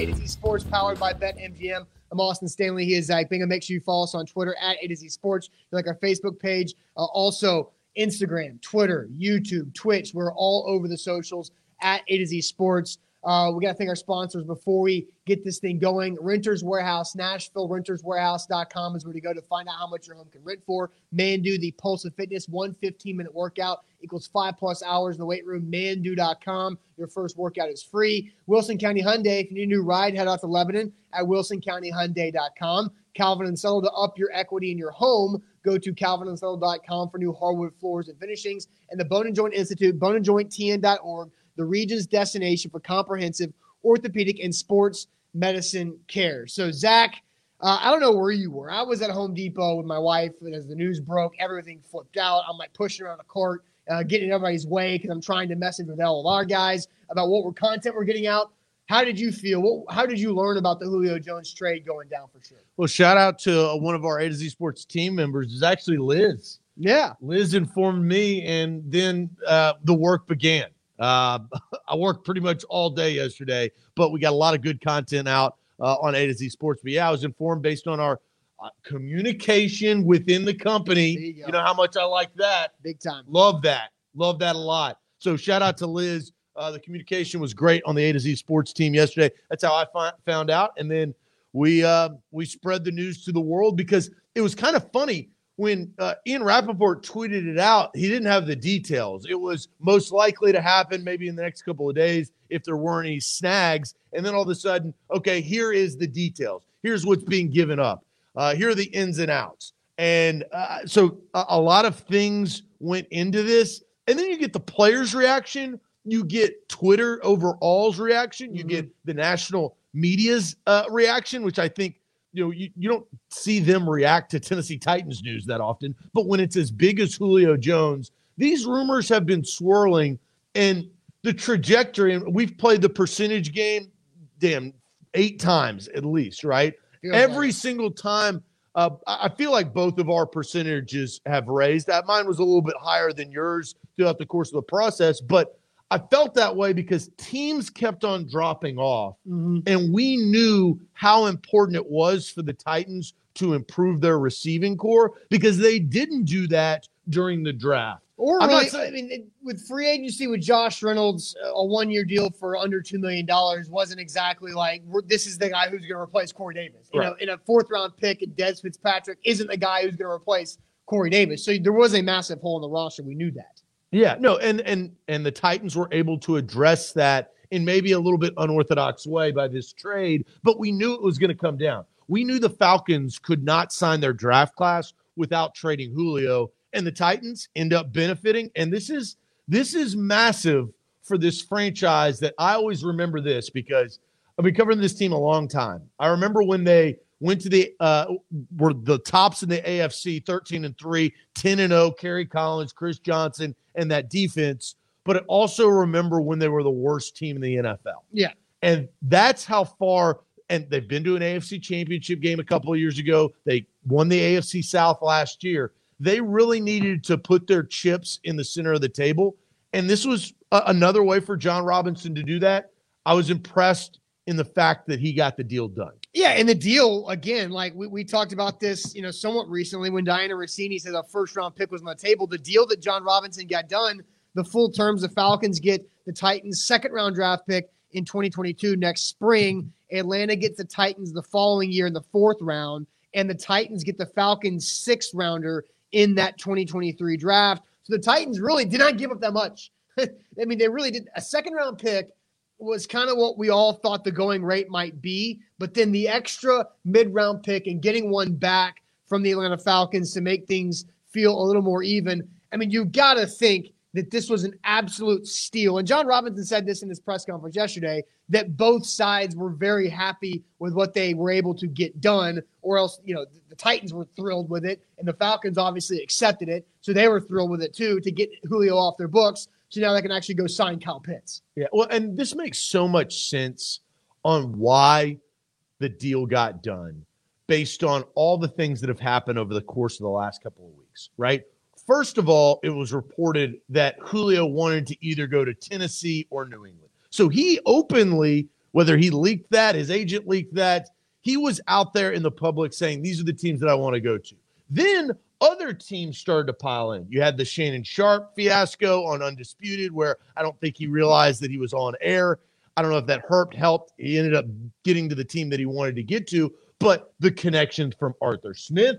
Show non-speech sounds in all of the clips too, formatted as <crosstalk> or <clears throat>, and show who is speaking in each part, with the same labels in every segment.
Speaker 1: A to Z Sports, powered by BetMGM. I'm Austin Stanley. He is Zach Bingham. Make sure you follow us on Twitter at A to Z Sports. You like our Facebook page. Uh, also, Instagram, Twitter, YouTube, Twitch. We're all over the socials at A to Z Sports. Uh, we got to thank our sponsors before we get this thing going. Renters Warehouse, Nashville, renterswarehouse.com is where to go to find out how much your home can rent for. Mandu, the Pulse of Fitness, one 15 minute workout equals five plus hours in the weight room. Mandu.com. Your first workout is free. Wilson County Hyundai. If you need a new ride, head out to Lebanon at wilsoncountyhyundai.com. Calvin and Settle to up your equity in your home. Go to calvinandsettle.com for new hardwood floors and finishings. And the Bone and Joint Institute, boneandjointtn.org the region's destination for comprehensive orthopedic and sports medicine care. So, Zach, uh, I don't know where you were. I was at Home Depot with my wife, and as the news broke, everything flipped out. I'm like pushing around a cart, uh, getting everybody's way because I'm trying to message with all of our guys about what we're content we're getting out. How did you feel? What, how did you learn about the Julio Jones trade going down for sure?
Speaker 2: Well, shout out to uh, one of our A to Z Sports team members. Is actually Liz.
Speaker 1: Yeah,
Speaker 2: Liz informed me, and then uh, the work began. Uh, <laughs> I worked pretty much all day yesterday, but we got a lot of good content out uh, on A to Z Sports. But yeah, I was informed based on our uh, communication within the company. You, you, know how much I like that.
Speaker 1: Big time.
Speaker 2: Love that. Love that a lot. So shout out to Liz. Uh, the communication was great on the A to Z Sports team yesterday. That's how I fi- found out, and then we uh, we spread the news to the world because it was kind of funny when uh, Ian Rapoport tweeted it out, he didn't have the details. It was most likely to happen maybe in the next couple of days if there weren't any snags. And then all of a sudden, okay, here is the details. Here's what's being given up. Uh, here are the ins and outs. And uh, so a, a lot of things went into this. And then you get the players' reaction. You get Twitter overall's reaction. You mm-hmm. get the national media's uh, reaction, which I think you know, you, you don't see them react to Tennessee Titans news that often. But when it's as big as Julio Jones, these rumors have been swirling and the trajectory, and we've played the percentage game, damn, eight times at least, right? Every like single time. Uh, I feel like both of our percentages have raised. That mine was a little bit higher than yours throughout the course of the process, but I felt that way because teams kept on dropping off, mm-hmm. and we knew how important it was for the Titans to improve their receiving corps because they didn't do that during the draft.
Speaker 1: Or really, not, I mean, with free agency with Josh Reynolds, a one-year deal for under two million dollars wasn't exactly like this is the guy who's going to replace Corey Davis. You right. know, in a fourth-round pick, and Dez Fitzpatrick isn't the guy who's going to replace Corey Davis. So there was a massive hole in the roster. We knew that.
Speaker 2: Yeah, no, and and and the Titans were able to address that in maybe a little bit unorthodox way by this trade, but we knew it was going to come down. We knew the Falcons could not sign their draft class without trading Julio, and the Titans end up benefiting. And this is this is massive for this franchise. That I always remember this because I've been covering this team a long time. I remember when they went to the uh were the tops in the AFC 13 and 3, 10 and 0, Kerry Collins, Chris Johnson, and that defense. But I also remember when they were the worst team in the NFL.
Speaker 1: Yeah.
Speaker 2: And that's how far and they've been to an AFC championship game a couple of years ago. They won the AFC South last year. They really needed to put their chips in the center of the table. And this was a- another way for Jon Robinson to do that. I was impressed in the fact that he got the deal done.
Speaker 1: Yeah, and the deal again, like we, we talked about this, you know, somewhat recently when Dianna Russini said a first round pick was on the table. The deal that Jon Robinson got done, the full terms, the Falcons get the Titans' second round draft pick in 2022 next spring. Atlanta gets the Titans the following year in the fourth round, and the Titans get the Falcons' sixth rounder in that 2023 draft. So the Titans really did not give up that much. <laughs> I mean, they really did a second round pick was kind of what we all thought the going rate might be. But then the extra mid round pick and getting one back from the Atlanta Falcons to make things feel a little more even. I mean, you got to think that this was an absolute steal. And Jon Robinson said this in his press conference yesterday that both sides were very happy with what they were able to get done, or else, you know, the, the Titans were thrilled with it, and the Falcons obviously accepted it. So they were thrilled with it too to get Julio off their books. So now they can actually go sign Kyle Pitts.
Speaker 2: Yeah. Well, and this makes so much sense on why the deal got done based on all the things that have happened over the course of the last couple of weeks, right? First of all, it was reported that Julio wanted to either go to Tennessee or New England. So he openly whether he leaked that, his agent leaked that. He was out there in the public saying, These are the teams that I want to go to. Then other teams started to pile in. You had the Shannon Sharpe fiasco on Undisputed, where I don't think he realized that he was on air. I don't know if that hurt helped. He ended up getting to the team that he wanted to get to, but the connections from Arthur Smith,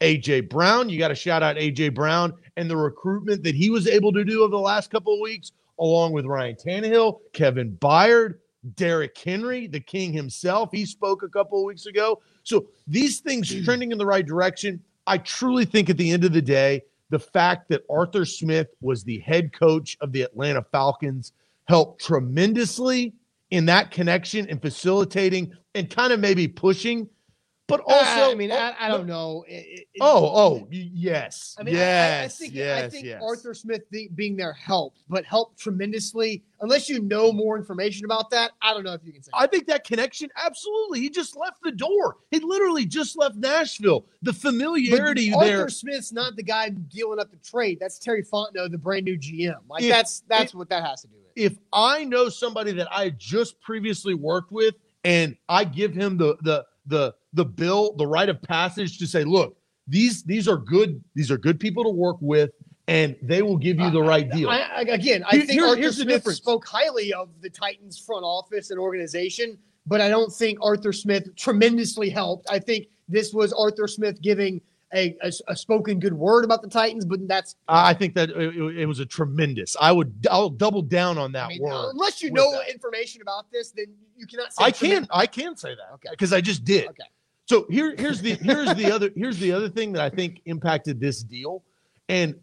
Speaker 2: AJ Brown, you got to shout out AJ Brown and the recruitment that he was able to do over the last couple of weeks, along with Ryan Tannehill, Kevin Byard, Derrick Henry, the king himself. He spoke a couple of weeks ago. So these things trending in the right direction. I truly think at the end of the day, the fact that Arthur Smith was the head coach of the Atlanta Falcons helped tremendously in that connection and facilitating and kind of maybe pushing but also,
Speaker 1: I mean, I, I don't know. It,
Speaker 2: it, oh, oh, yes,
Speaker 1: I mean,
Speaker 2: yes,
Speaker 1: I, I think,
Speaker 2: yes,
Speaker 1: I think
Speaker 2: yes.
Speaker 1: Arthur Smith being there helped, but helped tremendously. Unless you know more information about that, I don't know if you can say.
Speaker 2: I think that connection, absolutely. He just left the door. He literally just left Nashville. The familiarity
Speaker 1: but
Speaker 2: there.
Speaker 1: Arthur Smith's not the guy dealing up the trade. That's Terry Fontenot, the brand new GM. Like if, that's that's if, what that has to do with.
Speaker 2: If I know somebody that I just previously worked with, and I give him the the the the bill, the right of passage to say, look, these these are good, these are good people to work with, and they will give you the right deal.
Speaker 1: I, I, again, I Here, think Arthur Smith difference. spoke highly of the Titans front office and organization, but I don't think Arthur Smith tremendously helped. I think this was Arthur Smith giving a, a, a, spoken good word about the Titans, but that's.
Speaker 2: I think that it, it, was a tremendous. I would. I'll double down on that I mean, word.
Speaker 1: Uh, unless you know that. information about this, then you cannot.
Speaker 2: I can. I can say that. Okay. Because I just did.
Speaker 1: Okay.
Speaker 2: So here, here's the here's the other here's the other thing that I think impacted this deal, and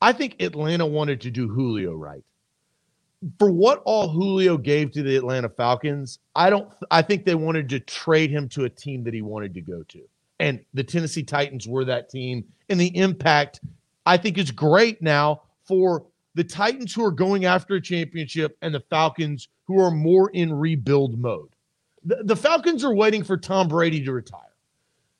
Speaker 2: I think Atlanta wanted to do Julio right. For what all Julio gave to the Atlanta Falcons, I don't. I think they wanted to trade him to a team that he wanted to go to, and the Tennessee Titans were that team. And the impact, I think, is great now for the Titans who are going after a championship and the Falcons who are more in rebuild mode. The, the Falcons are waiting for Tom Brady to retire.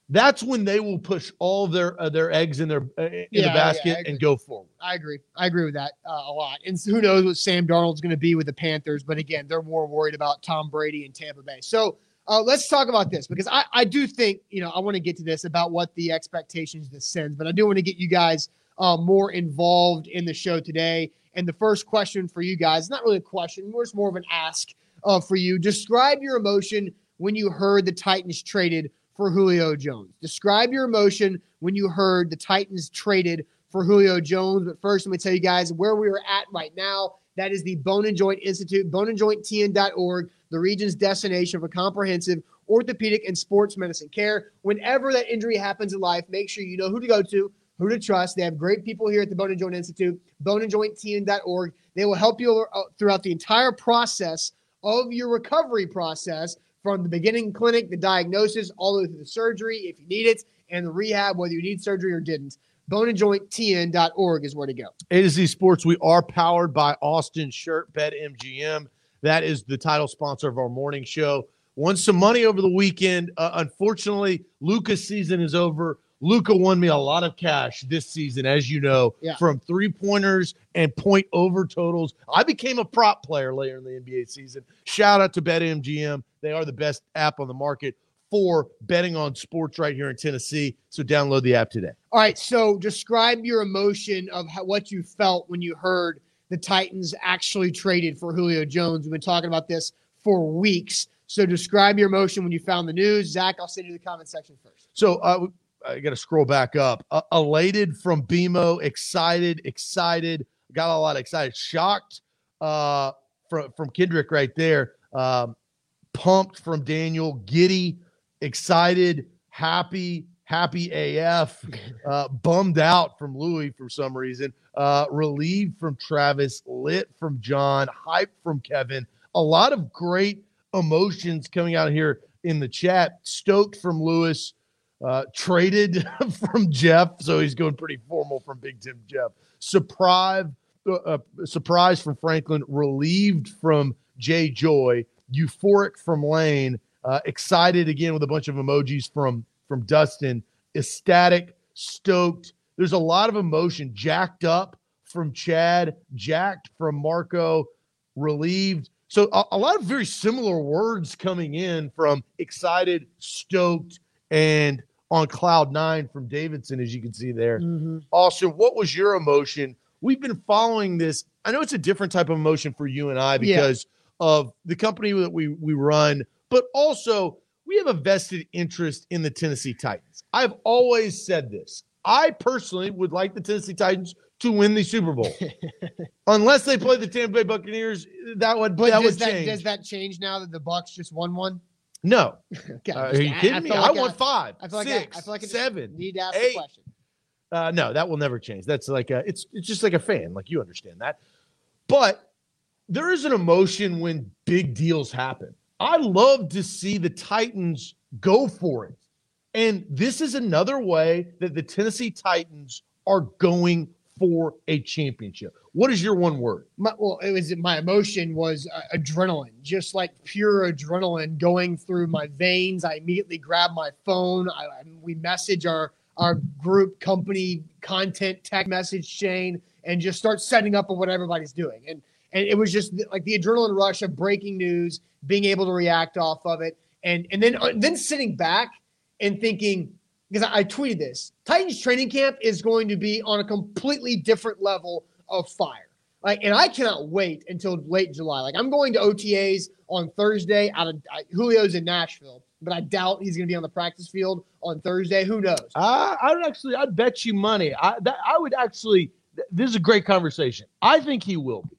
Speaker 2: That's when they will push all their uh, their eggs in their uh, in yeah, the basket yeah, and go forward.
Speaker 1: I agree. I agree with that uh, a lot. And who knows what Sam Darnold's going to be with the Panthers? But again, they're more worried about Tom Brady and Tampa Bay. So uh, let's talk about this because I, I do think you know I want to get to this about what the expectations this sends, but I do want to get you guys uh, more involved in the show today. And the first question for you guys, not really a question, more more of an ask uh, for you. Describe your emotion when you heard the Titans traded for Julio Jones. Describe your emotion when you heard the Titans traded for Julio Jones. But first, let me tell you guys where we are at right now. That is the Bone and Joint Institute, boneandjointtn.org, the region's destination for comprehensive orthopedic and sports medicine care. Whenever that injury happens in life, make sure you know who to go to, who to trust. They have great people here at the Bone and Joint Institute, boneandjointtn.org. They will help you uh, throughout the entire process of your recovery process from the beginning clinic, the diagnosis, all the way through the surgery, if you need it, and the rehab, whether you need surgery or didn't. Boneandjointtn.org is where to go.
Speaker 2: A to Z Sports, we are powered by Austin Shirt Bet MGM. That is the title sponsor of our morning show. Won some money over the weekend. Uh, unfortunately, Luka's season is over. Luka won me a lot of cash this season, as you know, yeah. from three pointers and point over totals. I became a prop player later in the NBA season. Shout out to BetMGM. They are the best app on the market for betting on sports right here in Tennessee. So download the app today.
Speaker 1: All right. So describe your emotion of how, what you felt when you heard the Titans actually traded for Julio Jones. We've been talking about this for weeks. So describe your emotion when you found the news. Zach, I'll send you the comment section first.
Speaker 2: So uh, I got to scroll back up. Uh, elated from BMO, excited, excited, got a lot excited, shocked uh, from from Kendrick right there, um, pumped from Daniel, giddy, excited, happy, happy AF, <laughs> uh, bummed out from Louis for some reason, uh, relieved from Travis, lit from John, hype from Kevin. A lot of great emotions coming out here in the chat. Stoked from Lewis uh, traded <laughs> from Jeff, so he's going pretty formal from Big Tim Jeff. Surprise, uh, uh, surprise from Franklin, relieved from Jay Joy, euphoric from Lane, uh, excited again with a bunch of emojis from from Dustin, ecstatic, stoked. There's a lot of emotion, jacked up from Chad, jacked from Marco, relieved. So a, a lot of very similar words coming in from excited, stoked, and on cloud nine from Davidson, as you can see there.
Speaker 1: Mm-hmm.
Speaker 2: Austin, what was your emotion? We've been following this. I know it's a different type of emotion for you and I
Speaker 1: Yeah.
Speaker 2: because of the company that we we run, but also we have a vested interest in the Tennessee Titans. I've always said this. I personally would like the Tennessee Titans to win the Super Bowl. <laughs> Unless they play the Tampa Bay Buccaneers, that would
Speaker 1: But
Speaker 2: that
Speaker 1: does
Speaker 2: would
Speaker 1: that
Speaker 2: change.
Speaker 1: does that change now that the Bucks just won one?
Speaker 2: no, <laughs>
Speaker 1: Okay,
Speaker 2: Uh, are you kidding
Speaker 1: I
Speaker 2: me? I
Speaker 1: like
Speaker 2: want five,
Speaker 1: I feel like
Speaker 2: six,
Speaker 1: I, I feel like I
Speaker 2: seven.
Speaker 1: Need to ask
Speaker 2: eight.
Speaker 1: the question.
Speaker 2: Uh, no, that will never change. That's like a, it's it's just like a fan, like you understand that. But there is an emotion when big deals happen. I love to see the Titans go for it, and this is another way that the Tennessee Titans are going for a championship. What is your one word?
Speaker 1: My, well, it was my emotion was uh, adrenaline, just like pure adrenaline going through my veins. I immediately grabbed my phone. I, I- we message our our group company content tech message chain and just start setting up on what everybody's doing. And and it was just like the adrenaline rush of breaking news, being able to react off of it, and and then uh, then sitting back and thinking because I, I tweeted this Titans training camp is going to be on a completely different level of fire. Like, and I cannot wait until late July. Like, I'm going to OTAs on Thursday. Out of I, Julio's in Nashville, but I doubt he's going to be on the practice field on Thursday. Who knows?
Speaker 2: I, I would actually, I'd bet you money. I that I would actually. th- This is a great conversation. I think he will be.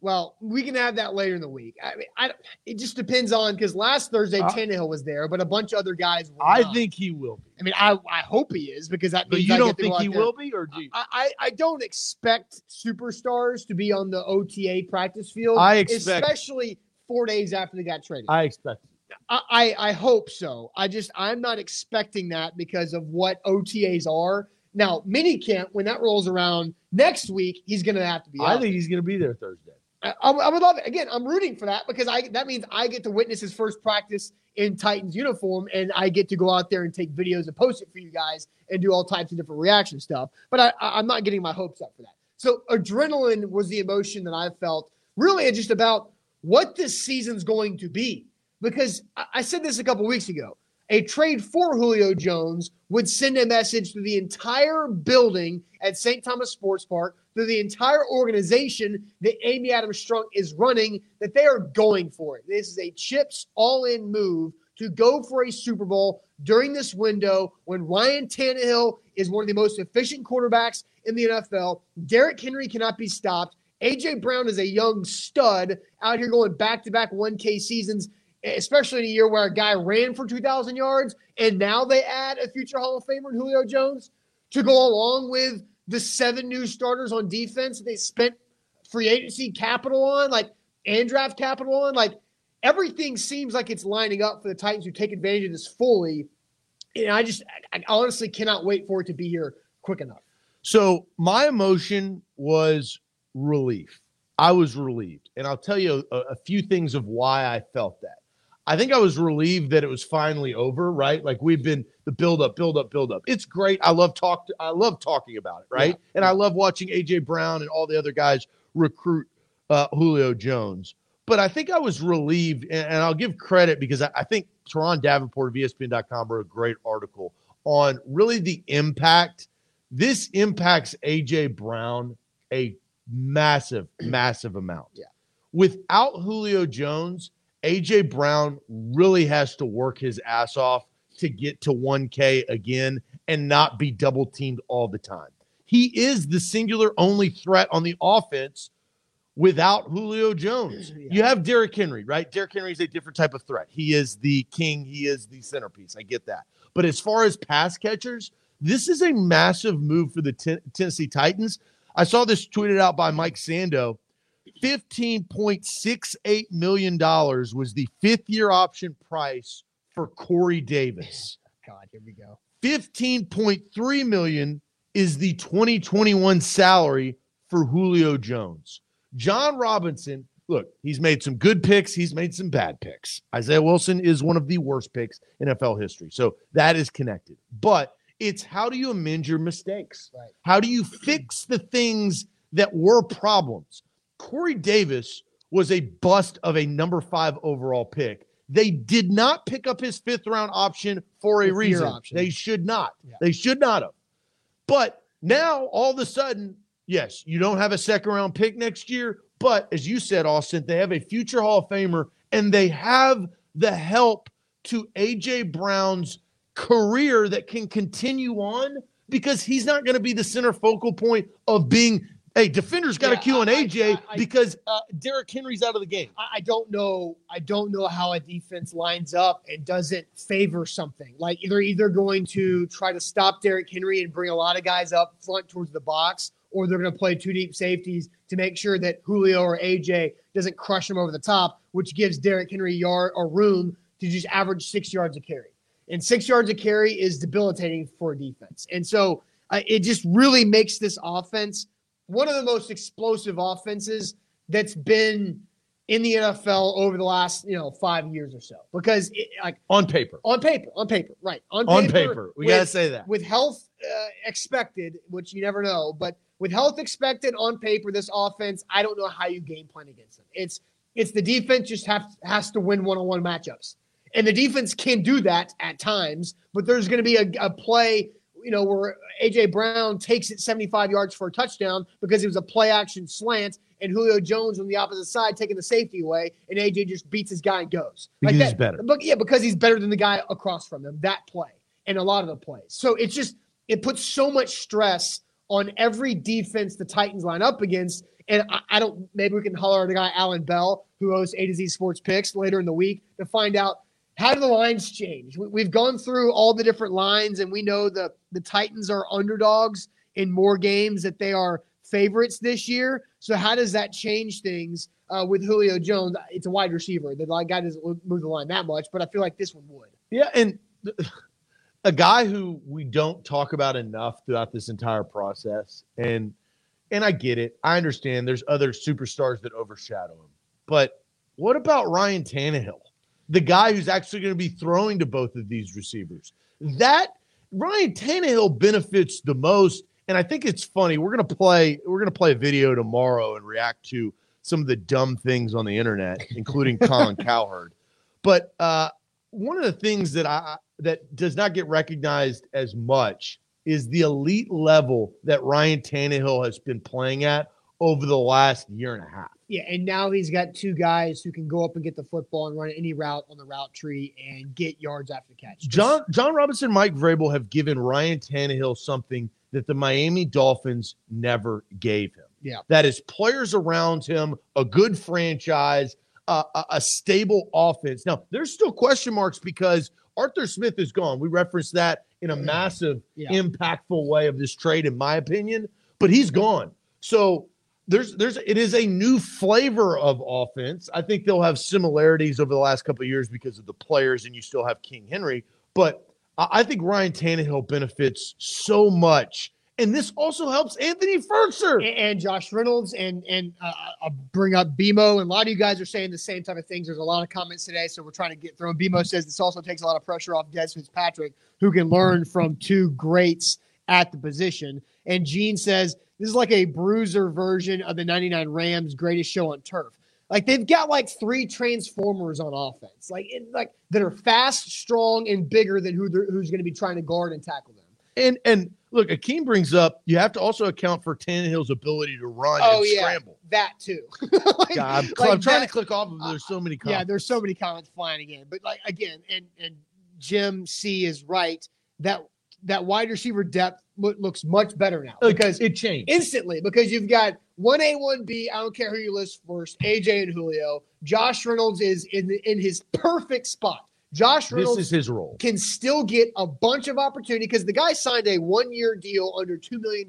Speaker 1: Well, we can have that later in the week. I mean, I, it just depends on because last Thursday
Speaker 2: Uh,
Speaker 1: Tannehill was there, but a bunch of other guys. Were
Speaker 2: I
Speaker 1: not.
Speaker 2: think he will be.
Speaker 1: I mean, I I hope he is because that.
Speaker 2: But you
Speaker 1: I
Speaker 2: don't think he
Speaker 1: there.
Speaker 2: will be, or do you?
Speaker 1: I, I I don't expect superstars to be on the OTA practice field.
Speaker 2: I expect-
Speaker 1: especially four days after they got traded.
Speaker 2: I expect.
Speaker 1: I, I I hope so. I just I'm not expecting that because of what OTAs are. Now, minicamp when that rolls around next week, he's going to have to be.
Speaker 2: I think he's going to be there Thursday.
Speaker 1: I, I would- love it. Again, I'm rooting for that because I that means I get to witness his first practice in Titans uniform, and I get to go out there and take videos and post it for you guys and do all types of different reaction stuff. But I, I'm not getting my hopes up for that. So adrenaline was the emotion that I felt. Really, just about what this season's going to be. Because I, I said this a couple weeks ago. A trade for Julio Jones would send a message to the entire building at St. Thomas Sports Park, to the entire organization that Amy Adams Strunk is running, that they are going for it. This is a chips all in move to go for a Super Bowl during this window when Ryan Tannehill is one of the most efficient quarterbacks in the NFL. Derrick Henry cannot be stopped. AJ Brown is a young stud out here going back to back 1K seasons, especially in a year where a guy ran for 2,000 yards. And now they add a future Hall of Famer in Julio Jones to go along with the seven new starters on defense that they spent free agency capital on, like and draft capital on. Like everything seems like it's lining up for the Titans to take advantage of this fully. And I just, I honestly cannot wait for it to be here quick enough.
Speaker 2: So my emotion was relief. I was relieved, and I'll tell you a, a few things of why I felt that. I think I was relieved that it was finally over. Right, like we've been the build up, build up, build up. It's great. I love talk. I love talking about it. Right,
Speaker 1: Yeah.
Speaker 2: and I love watching AJ Brown and all the other guys recruit uh, Julio Jones. But I think I was relieved, and, and I'll give credit because I, I think Turron Davenport of ESPN.com wrote a great article on really the impact. This impacts AJ Brown a massive, massive amount.
Speaker 1: Yeah.
Speaker 2: Without Julio Jones, AJ Brown really has to work his ass off to get to 1K again and not be double teamed all the time. He is the singular only threat on the offense without Julio Jones. <clears throat>
Speaker 1: Yeah.
Speaker 2: You have Derrick Henry, right? Derrick Henry is a different type of threat. He is the king, he is the centerpiece. I get that. But as far as pass catchers, this is a massive move for the Ten- Tennessee Titans. I saw this tweeted out by Mike Sando. $15.68 million was the fifth year option price for Corey Davis. <laughs>
Speaker 1: God, here we go.
Speaker 2: 15.3 million is the 2021 salary for Julio Jones. Jon Robinson, look, he's made some good picks, he's made some bad picks. Isaiah Wilson is one of the worst picks in NFL history. So that is connected. But it's how do you amend your mistakes?
Speaker 1: Right.
Speaker 2: How do you fix the things that were problems? Corey Davis was a bust of a number five overall pick. They did not pick up his fifth round option for a reason.
Speaker 1: option.
Speaker 2: They should not.
Speaker 1: Yeah.
Speaker 2: They should not have. But now all of a sudden, yes, you don't have a second round pick next year. But as you said, Austin, they have a future Hall of Famer and they have the help to AJ Brown's career that can continue on because he's not going to be the center focal point of being. Hey, defenders got to
Speaker 1: Yeah,
Speaker 2: queue on
Speaker 1: I- I-
Speaker 2: AJ
Speaker 1: I- I-
Speaker 2: because uh, Derrick Henry's out of the game.
Speaker 1: I, I don't know. I don't know how a defense lines up and doesn't favor something. Like they're either going to try to stop Derrick Henry and bring a lot of guys up front towards the box, or they're going to play two deep safeties to make sure that Julio or AJ doesn't crush him over the top, which gives Derrick Henry yard or room to just average six yards a carry. And six yards a carry is debilitating for a defense. And so uh, it just really makes this offense one of the most explosive offenses that's been in the NFL over the last, you know, five years or so. Because, it, like,
Speaker 2: On paper.
Speaker 1: on paper, on paper, right? On
Speaker 2: On paper. We
Speaker 1: with-
Speaker 2: got to say that.
Speaker 1: with health uh, expected, which you never know, but with health expected on paper, this offense, I don't know how you game plan against them. It's it's the defense just have has to win one on one matchups, and the defense can do that at times. But there's going to be a, a play, you know, where AJ Brown takes it 75 yards for a touchdown because it was a play action slant, and Julio Jones on the opposite side taking the safety away, and AJ just beats his guy and goes.
Speaker 2: Because he's
Speaker 1: that.
Speaker 2: better.
Speaker 1: But yeah, because he's better than the guy across from him. That play and a lot of the plays. So it's just it puts so much stress on every defense the Titans line up against. And I, I don't. Maybe we can holler at the guy Alan Bell, who hosts A to Z Sports Picks later in the week, to find out how do the lines change. We, we've gone through all the different lines, and we know the the Titans are underdogs in more games that they are favorites this year. So how does that change things uh, with Julio Jones? It's a wide receiver. The guy doesn't move the line that much, but I feel like this one would.
Speaker 2: Yeah, and a guy who we don't talk about enough throughout this entire process, and and I get it. I understand there's other superstars that overshadow him. But what about Ryan Tannehill? The guy who's actually going to be throwing to both of these receivers. That Ryan Tannehill benefits the most. And I think it's funny. We're gonna play, we're gonna play a video tomorrow and react to some of the dumb things on the internet, including <laughs> Colin Cowherd. But uh, one of the things that I that does not get recognized as much is the elite level that Ryan Tannehill has been playing at over the last year and a half.
Speaker 1: Yeah, and now he's got two guys who can go up and get the football and run any route on the route tree and get yards after the catch. Just-
Speaker 2: Jon Jon Robinson, Mike Vrabel have given Ryan Tannehill something that the Miami Dolphins never gave him.
Speaker 1: Yeah.
Speaker 2: that is players around him, a good franchise, uh, a, a stable offense. Now there's still question marks because Arthur Smith is gone. We referenced that in a massive,
Speaker 1: Yeah.
Speaker 2: impactful way of this trade, in my opinion. But he's gone, so there's there's it is a new flavor of offense. I think they'll have similarities over the last couple of years because of the players, and you still have King Henry. But I think Ryan Tannehill benefits so much, and this also helps Anthony Firkser.
Speaker 1: and, Josh Reynolds and and uh, I'll bring up BMO and a lot of you guys are saying the same type of things. There's a lot of comments today, so we're trying to get through. And BMO says this also takes a lot of pressure off Dez Fitzpatrick, who can learn from two greats at the position. And Gene says this is like a bruiser version of the 99 Rams greatest show on turf. Like they've got like three transformers on offense, like it, like that are fast, strong, and bigger than who who's going to be trying to guard and tackle them.
Speaker 2: And and look, Akeem brings up you have to also account for Tannehill's ability to run
Speaker 1: Oh,
Speaker 2: and
Speaker 1: yeah.
Speaker 2: scramble.
Speaker 1: That too. <laughs> Like-
Speaker 2: God, I'm,
Speaker 1: like
Speaker 2: I'm trying
Speaker 1: that-
Speaker 2: to click off of. There's so many.
Speaker 1: Uh,
Speaker 2: yeah,
Speaker 1: there's so many comments flying again. But like again, and and Jim C is right that that wide receiver depth looks much better now because
Speaker 2: it changed.
Speaker 1: instantly because you've got one A, one B. I don't care who you list first. AJ and Julio. Josh Reynolds is in in his perfect spot. Josh
Speaker 2: this
Speaker 1: Reynolds
Speaker 2: is his role.
Speaker 1: can still get a bunch of opportunity because the guy signed a one year deal under $2 million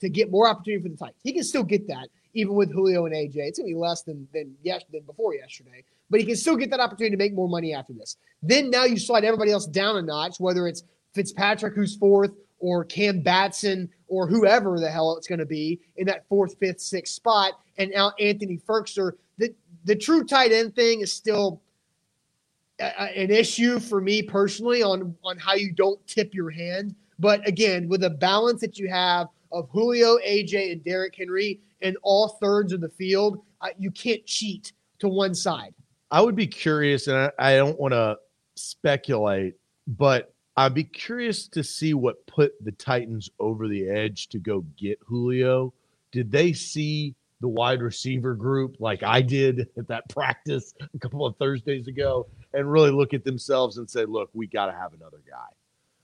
Speaker 1: to get more opportunity for the Titans. He can still get that even with Julio and AJ. It's to be less than, than, yes, than before yesterday, but he can still get that opportunity to make more money after this. Then now you slide everybody else down a notch, whether it's Fitzpatrick, who's fourth, or Cam Batson, or whoever the hell it's going to be in that fourth, fifth, sixth spot. And now Anthony Firkser. The, the true tight end thing is still a- a- an issue for me personally on on how you don't tip your hand. But again, with the balance that you have of Julio, AJ, and Derrick Henry in all thirds of the field, uh, you can't cheat to one side.
Speaker 2: I would be curious, and I, I don't want to speculate, but I'd be curious to see what put the Titans over the edge to go get Julio. Did they see the wide receiver group like I did <laughs> at that practice a couple of Thursdays ago and really look at themselves and say, look, we got to have another guy?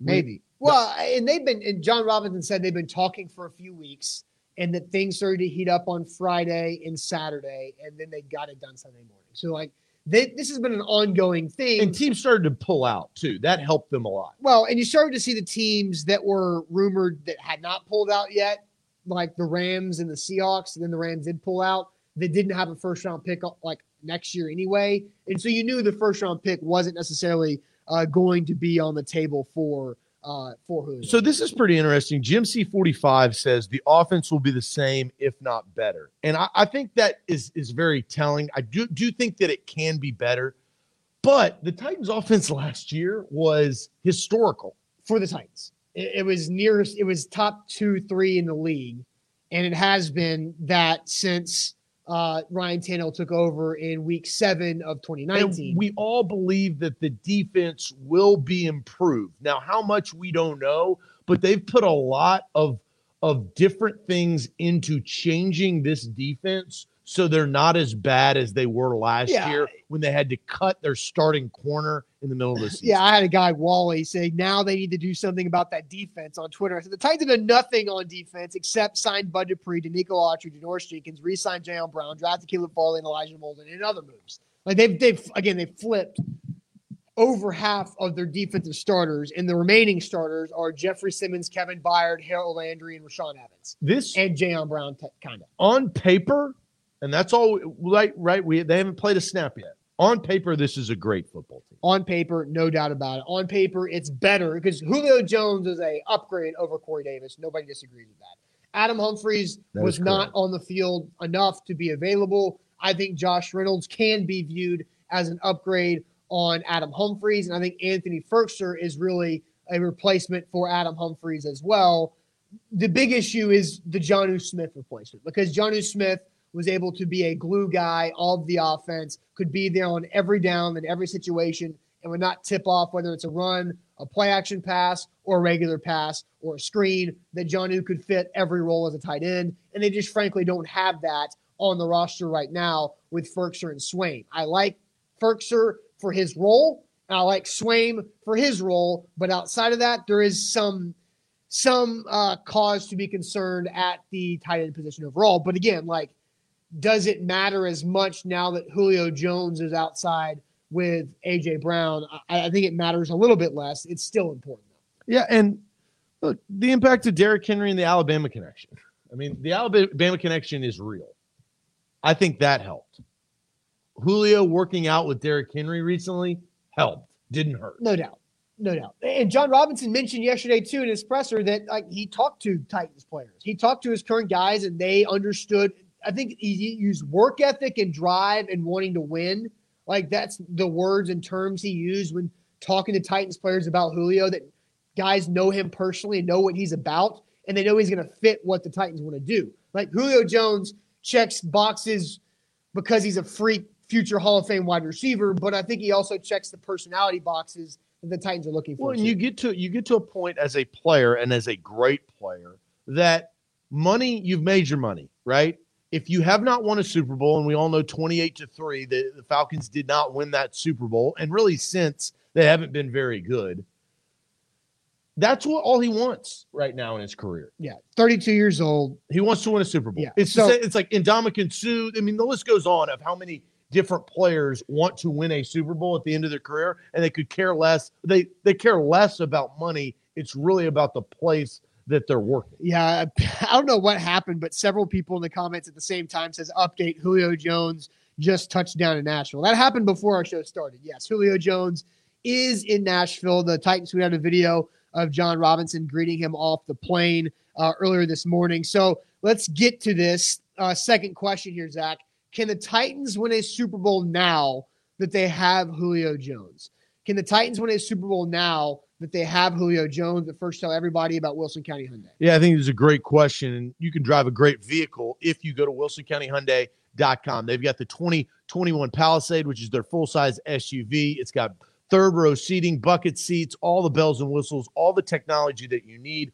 Speaker 1: Maybe. Well, and they've been, and Jon Robinson said they've been talking for a few weeks and that things started to heat up on Friday and Saturday, and then they got it done Sunday morning. So, like, they, this has been an ongoing thing.
Speaker 2: And teams started to pull out too. That helped them a lot.
Speaker 1: Well, and you started to see the teams that were rumored that had not pulled out yet, like the Rams and the Seahawks, and then the Rams did pull out. They didn't have a first round pick like next year anyway, and so you knew the first round pick wasn't necessarily uh, going to be on the table for uh, for Julio.
Speaker 2: So this is pretty interesting. Jim C45 says the offense will be the same, if not better. And I, I, think that is is very telling. I do do think that it can be better. But the Titans offense last year was historical.
Speaker 1: For the Titans. It, it was nearest it was top two, three in the league. And it has been that since uh, Ryan Tannehill took over in week seven of 2019.
Speaker 2: And we all believe that the defense will be improved. Now, how much we don't know, but they've put a lot of of different things into changing this defense so they're not as bad as they were last yeah. year when they had to cut their starting corner in the middle of the <laughs> season.
Speaker 1: Yeah, I had a guy Wally say now they need to do something about that defense on Twitter. I said the Titans have done nothing on defense except sign Bud Dupree, Denico Autry, Janoris Jenkins, re-sign Jayon Brown, drafted Caleb Farley and Elijah Molden, and other moves. Like they've they've again they flipped over half of their defensive starters, and the remaining starters are Jeffrey Simmons, Kevin Byard, Harold Landry, and Rashaan Evans.
Speaker 2: This
Speaker 1: and Jayon Brown, t- kind of
Speaker 2: on paper and that's all right. Right, we they haven't played a snap yet. On paper, this is a great football team.
Speaker 1: On paper, no doubt about it. On paper, it's better because Julio Jones is a upgrade over Corey Davis. Nobody disagrees with that. Adam Humphries that was not on the field enough to be available. I think Josh Reynolds can be viewed as an upgrade on Adam Humphries, and I think Anthony Firkser is really a replacement for Adam Humphries as well. The big issue is the Jonnu Smith replacement because Jonnu Smith was able to be a glue guy of the offense, could be there on every down in every situation, and would not tip off whether it's a run, a play action pass, or a regular pass, or a screen. That Jonnu could fit every role as a tight end, and they just frankly don't have that on the roster right now with Firkser and Swaim. I like Firkser for his role, and I like Swaim for his role, but outside of that, there is some some uh, cause to be concerned at the tight end position overall. But again, like does it matter as much now that Julio Jones is outside with AJ Brown? I, I think it matters a little bit less. It's still important.
Speaker 2: Though. Yeah, and look, the impact of Derrick Henry and the Alabama connection. I mean, the Alabama connection is real. I think that helped. Julio working out with Derrick Henry recently helped. Didn't hurt.
Speaker 1: No doubt. No doubt. And Jon Robinson mentioned yesterday too in his presser that like he talked to Titans players. He talked to his current guys and they understood I think he used work ethic and drive and wanting to win. Like that's the words and terms he used when talking to Titans players about Julio. That guys know him personally and know what he's about, and they know he's going to fit what the Titans want to do. Like Julio Jones checks boxes because he's a freak future Hall of Fame wide receiver, but I think he also checks the personality boxes that the Titans are looking for.
Speaker 2: Well, and you get to you get to a point as a player and as a great player that money you've made your money, right? If you have not won a Super Bowl, and we all know 28 to 3, the, the Falcons did not win that Super Bowl, and really since they haven't been very good. That's what all he wants right now in his career.
Speaker 1: Yeah, 32 years old.
Speaker 2: He wants to win a Super Bowl.
Speaker 1: Yeah.
Speaker 2: It's so, it's like Ndamukong Suh. I mean, the list goes on of how many different players want to win a Super Bowl at the end of their career, and they could care less. They they care less about money. It's really about the place that they're working.
Speaker 1: Yeah, <laughs> I don't know what happened, but several people in the comments at the same time says update Julio Jones just touched down in Nashville. That happened before our show started. Yes, Julio Jones is in Nashville. The Titans we had a video of Jon Robinson greeting him off the plane uh, earlier this morning. So let's get to this uh, second question here, Zach. Can the Titans win a Super Bowl now that they have Julio Jones? Can the Titans win a Super Bowl now that they have Julio Jones? But first, tell everybody about Wilson County Hyundai.
Speaker 2: Yeah, I think it's a great question. And you can drive a great vehicle if you go to wilsoncountyhyundai.com. They've got the 2021 Palisade, which is their full size SUV. It's got third row seating, bucket seats, all the bells and whistles, all the technology that you need,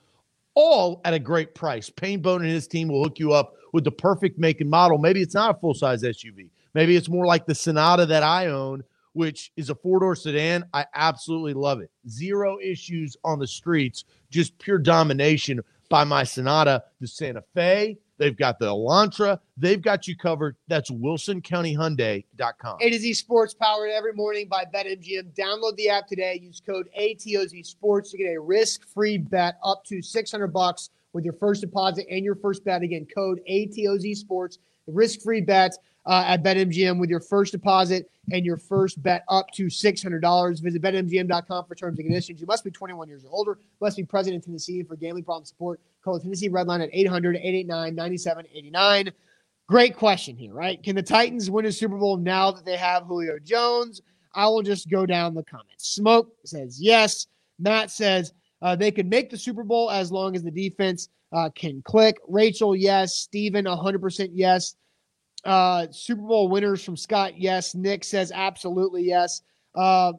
Speaker 2: all at a great price. Payne Bone and his team will hook you up with the perfect make and model. Maybe it's not a full size SUV. Maybe it's more like the Sonata that I own, which is a four door sedan. I absolutely love it. Zero issues on the streets, just pure domination by my Sonata, the Santa Fe. They've got the Elantra. They've got you covered. That's WilsonCountyHyundai.com.
Speaker 1: A to Z Sports powered every morning by BetMGM. Download the app today. Use code ATOZ Sports to get a risk-free bet up to 600 bucks with your first deposit and your first bet. Again, code ATOZ Sports. Risk-free bet uh, at BetMGM with your first deposit and your first bet up to $600. Visit BetMGM.com for terms and conditions. You must be 21 years or older. Must be present in Tennessee for gambling problem support. Call the Tennessee Red Line at 800-889-9789. Great question here, right? Can the Titans win a Super Bowl now that they have Julio Jones? I will just go down the comments. Smoke says yes. Matt says uh, they can make the Super Bowl as long as the defense uh, can click. Rachel, yes. Steven, 100% yes. Uh, Super Bowl winners from Scott, yes. Nick says absolutely yes. Uh,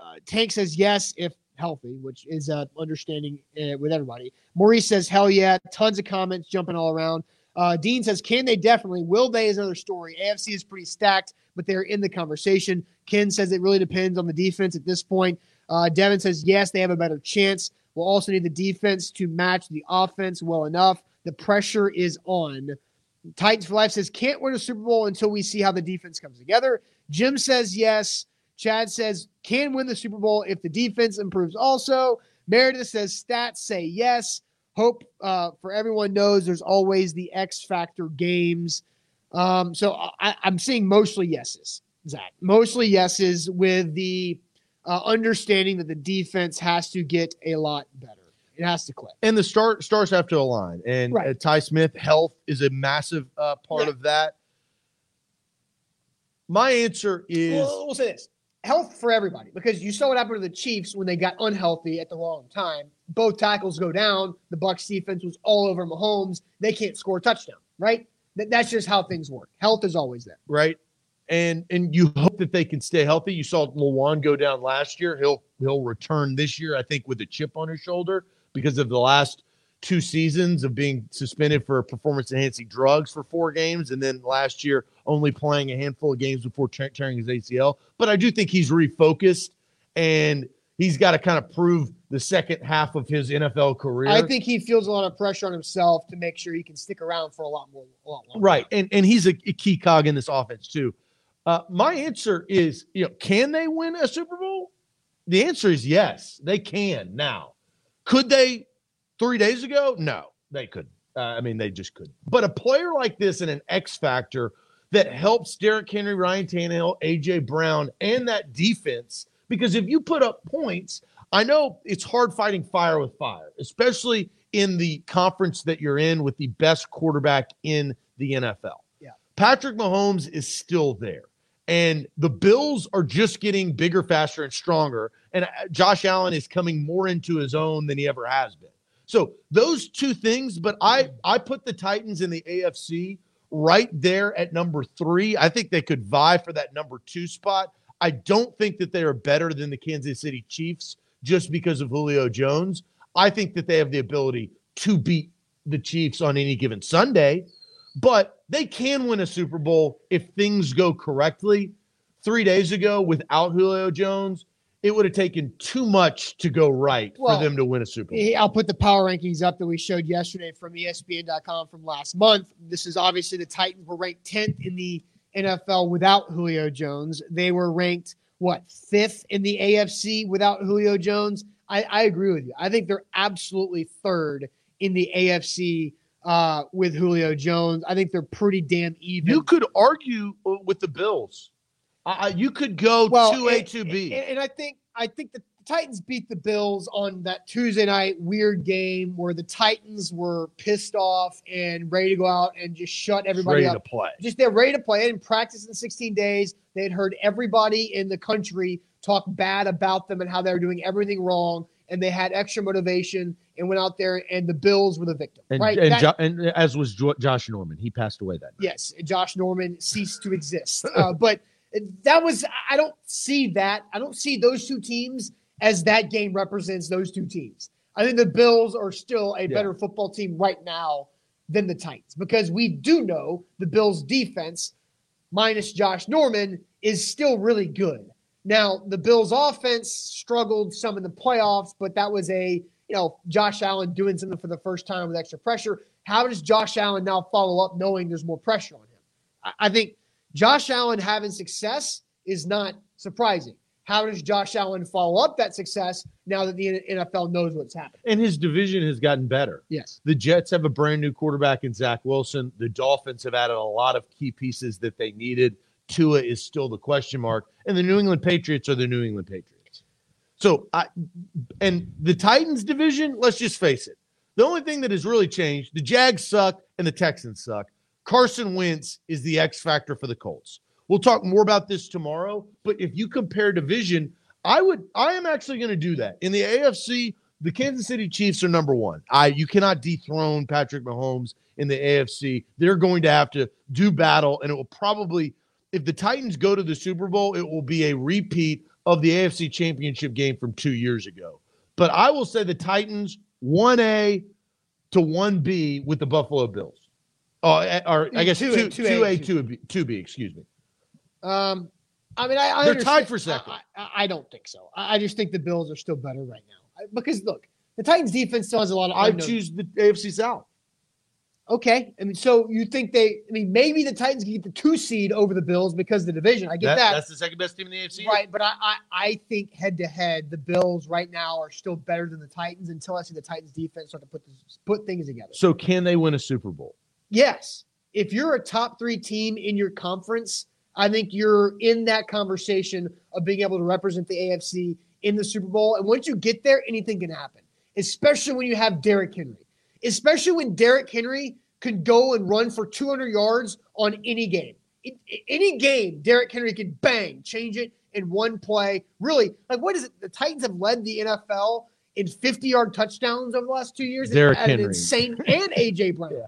Speaker 1: uh, Tank says yes if healthy, which is uh, understanding uh, with everybody. Maurice says hell yeah. Tons of comments jumping all around. Uh, Dean says, can they definitely? Will they is another story. AFC is pretty stacked, but they're in the conversation. Ken says it really depends on the defense at this point. Uh, Devin says, yes, they have a better chance. We'll also need the defense to match the offense well enough. The pressure is on. Titans for Life says, can't win a Super Bowl until we see how the defense comes together. Jim says, yes. Chad says, can win the Super Bowl if the defense improves also. Meredith says, stats say yes. Hope uh, for everyone knows there's always the X Factor games. Um, so I, I'm seeing mostly yeses, Zach. Mostly yeses with the uh, understanding that the defense has to get a lot better. It has to click.
Speaker 2: And the star, stars have to align. And
Speaker 1: Right.
Speaker 2: uh, Ty Smith, health is a massive uh, part
Speaker 1: Yeah.
Speaker 2: of that. My answer is
Speaker 1: Well, we'll say this health for everybody because you saw what happened to the Chiefs when they got unhealthy at the wrong time. Both tackles go down. The Bucks defense was all over Mahomes. They can't score a touchdown, right? That, that's just how things work. Health is always there.
Speaker 2: right? And and you hope that they can stay healthy. You saw Lewan go down last year. He'll he'll return this year, I think, with a chip on his shoulder because of the last two seasons of being suspended for performance enhancing drugs for four games, and then last year only playing a handful of games before te- tearing his ACL. But I do think he's refocused and he's got to kind of prove the second half of his NFL career.
Speaker 1: I think he feels a lot of pressure on himself to make sure he can stick around for a lot more, a lot longer.
Speaker 2: Right. And and he's a, a key cog in this offense too. Uh, my answer is, you know, can they win a Super Bowl? The answer is yes, they can now. Could they three days ago? No, they couldn't. Uh, I mean, they just couldn't. But a player like this and an X factor that helps Derrick Henry, Ryan Tannehill, AJ Brown, and that defense, because if you put up points, I know it's hard fighting fire with fire, especially in the conference that you're in with the best quarterback in the NFL.
Speaker 1: Yeah.
Speaker 2: Patrick Mahomes is still there. And the Bills are just getting bigger, faster, and stronger. And uh, Josh Allen is coming more into his own than he ever has been. So those two things, but I I put the Titans in the AFC right there at number three. I think they could vie for that number two spot. I don't think that they are better than the Kansas City Chiefs just because of Julio Jones. I think that they have the ability to beat the Chiefs on any given Sunday, but they can win a Super Bowl if things go correctly. Three days ago, without Julio Jones, it would have taken too much to go right
Speaker 1: Well,
Speaker 2: for them to win a Super Bowl.
Speaker 1: I'll put the power rankings up that we showed yesterday from ESPN.com from last month. This is obviously the Titans were ranked 10th in the NFL without Julio Jones. They were ranked, what, fifth in the AFC without Julio Jones? I, I agree with you. I think they're absolutely third in the AFC uh, with Julio Jones. I think they're pretty damn even.
Speaker 2: You could argue uh, with the Bills. Uh, you could go
Speaker 1: well,
Speaker 2: two A,
Speaker 1: and-
Speaker 2: two B.
Speaker 1: And, and I think I think the Titans beat the Bills on that Tuesday night weird game where the Titans were pissed off and ready to go out and just shut everybody
Speaker 2: ready
Speaker 1: up.
Speaker 2: to play.
Speaker 1: Just they're ready to play. They didn't practice in 16 days. They had heard everybody in the country talk bad about them and how they were doing everything wrong. And they had extra motivation and went out there and the Bills were the victim.
Speaker 2: And,
Speaker 1: right?
Speaker 2: and,
Speaker 1: That-
Speaker 2: Jo- and as was Jo- Josh Norman, he passed away that night.
Speaker 1: Yes, Josh Norman ceased to exist. <laughs> Uh, but that was, I don't see that. I don't see those two teams as that game represents those two teams. I think the Bills are still a
Speaker 2: Yeah.
Speaker 1: better football team right now than the Titans because we do know the Bills' defense, minus Josh Norman, is still really good. Now, the Bills' offense struggled some in the playoffs, but that was a, you know, Josh Allen doing something for the first time with extra pressure. How does Josh Allen now follow up knowing there's more pressure on him? I, think Josh Allen having success is not surprising. How does Josh Allen follow up that success now that the NFL knows what's happening?
Speaker 2: And his division has gotten better.
Speaker 1: Yes.
Speaker 2: The Jets have a brand new quarterback in Zach Wilson. The Dolphins have added a lot of key pieces that they needed. Tua is still the question mark, and the New England Patriots are the New England Patriots. So, I and the Titans division. Let's just face it. The only thing that has really changed: the Jags suck and the Texans suck. Carson Wentz is the X factor for the Colts. We'll talk more about this tomorrow. But if you compare division, I would. I am actually going to do that in the AFC. The Kansas City Chiefs are number one. I you cannot dethrone Patrick Mahomes in the AFC. They're going to have to do battle, and it will probably, if the Titans go to the Super Bowl, it will be a repeat of the AFC Championship game from two years ago. But I will say the Titans one A to one B with the Buffalo Bills. Oh, or I guess two
Speaker 1: 2A,
Speaker 2: two
Speaker 1: 2A,
Speaker 2: A two B two B. Excuse me.
Speaker 1: Um, I mean, I, I
Speaker 2: They're
Speaker 1: understand-
Speaker 2: tied for second.
Speaker 1: I, I, don't think so. I, just think the Bills are still better right now because look, the Titans defense still has a lot of.
Speaker 2: I choose the AFC South.
Speaker 1: Okay, I mean, so you think they? I mean, maybe the Titans can get the two seed over the Bills because of the division. I get that,
Speaker 2: That's the second best team in the AFC.
Speaker 1: right? But I, I, I think head to head, the Bills right now are still better than the Titans until I see the Titans defense start to put this, put things together.
Speaker 2: So can they win a Super Bowl?
Speaker 1: Yes, if you're a top three team in your conference, I think you're in that conversation of being able to represent the AFC in the Super Bowl. And once you get there, anything can happen, especially when you have Derrick Henry, especially when Derrick Henry can go and run for 200 yards on any game. In, in- any game, Derrick Henry can bang, change it in one play. Really, like what is it? The Titans have led the NFL in 50 yard touchdowns over the last two years.
Speaker 2: Derrick
Speaker 1: had an
Speaker 2: Henry.
Speaker 1: insane, <laughs> and AJ Brown.
Speaker 2: Yeah.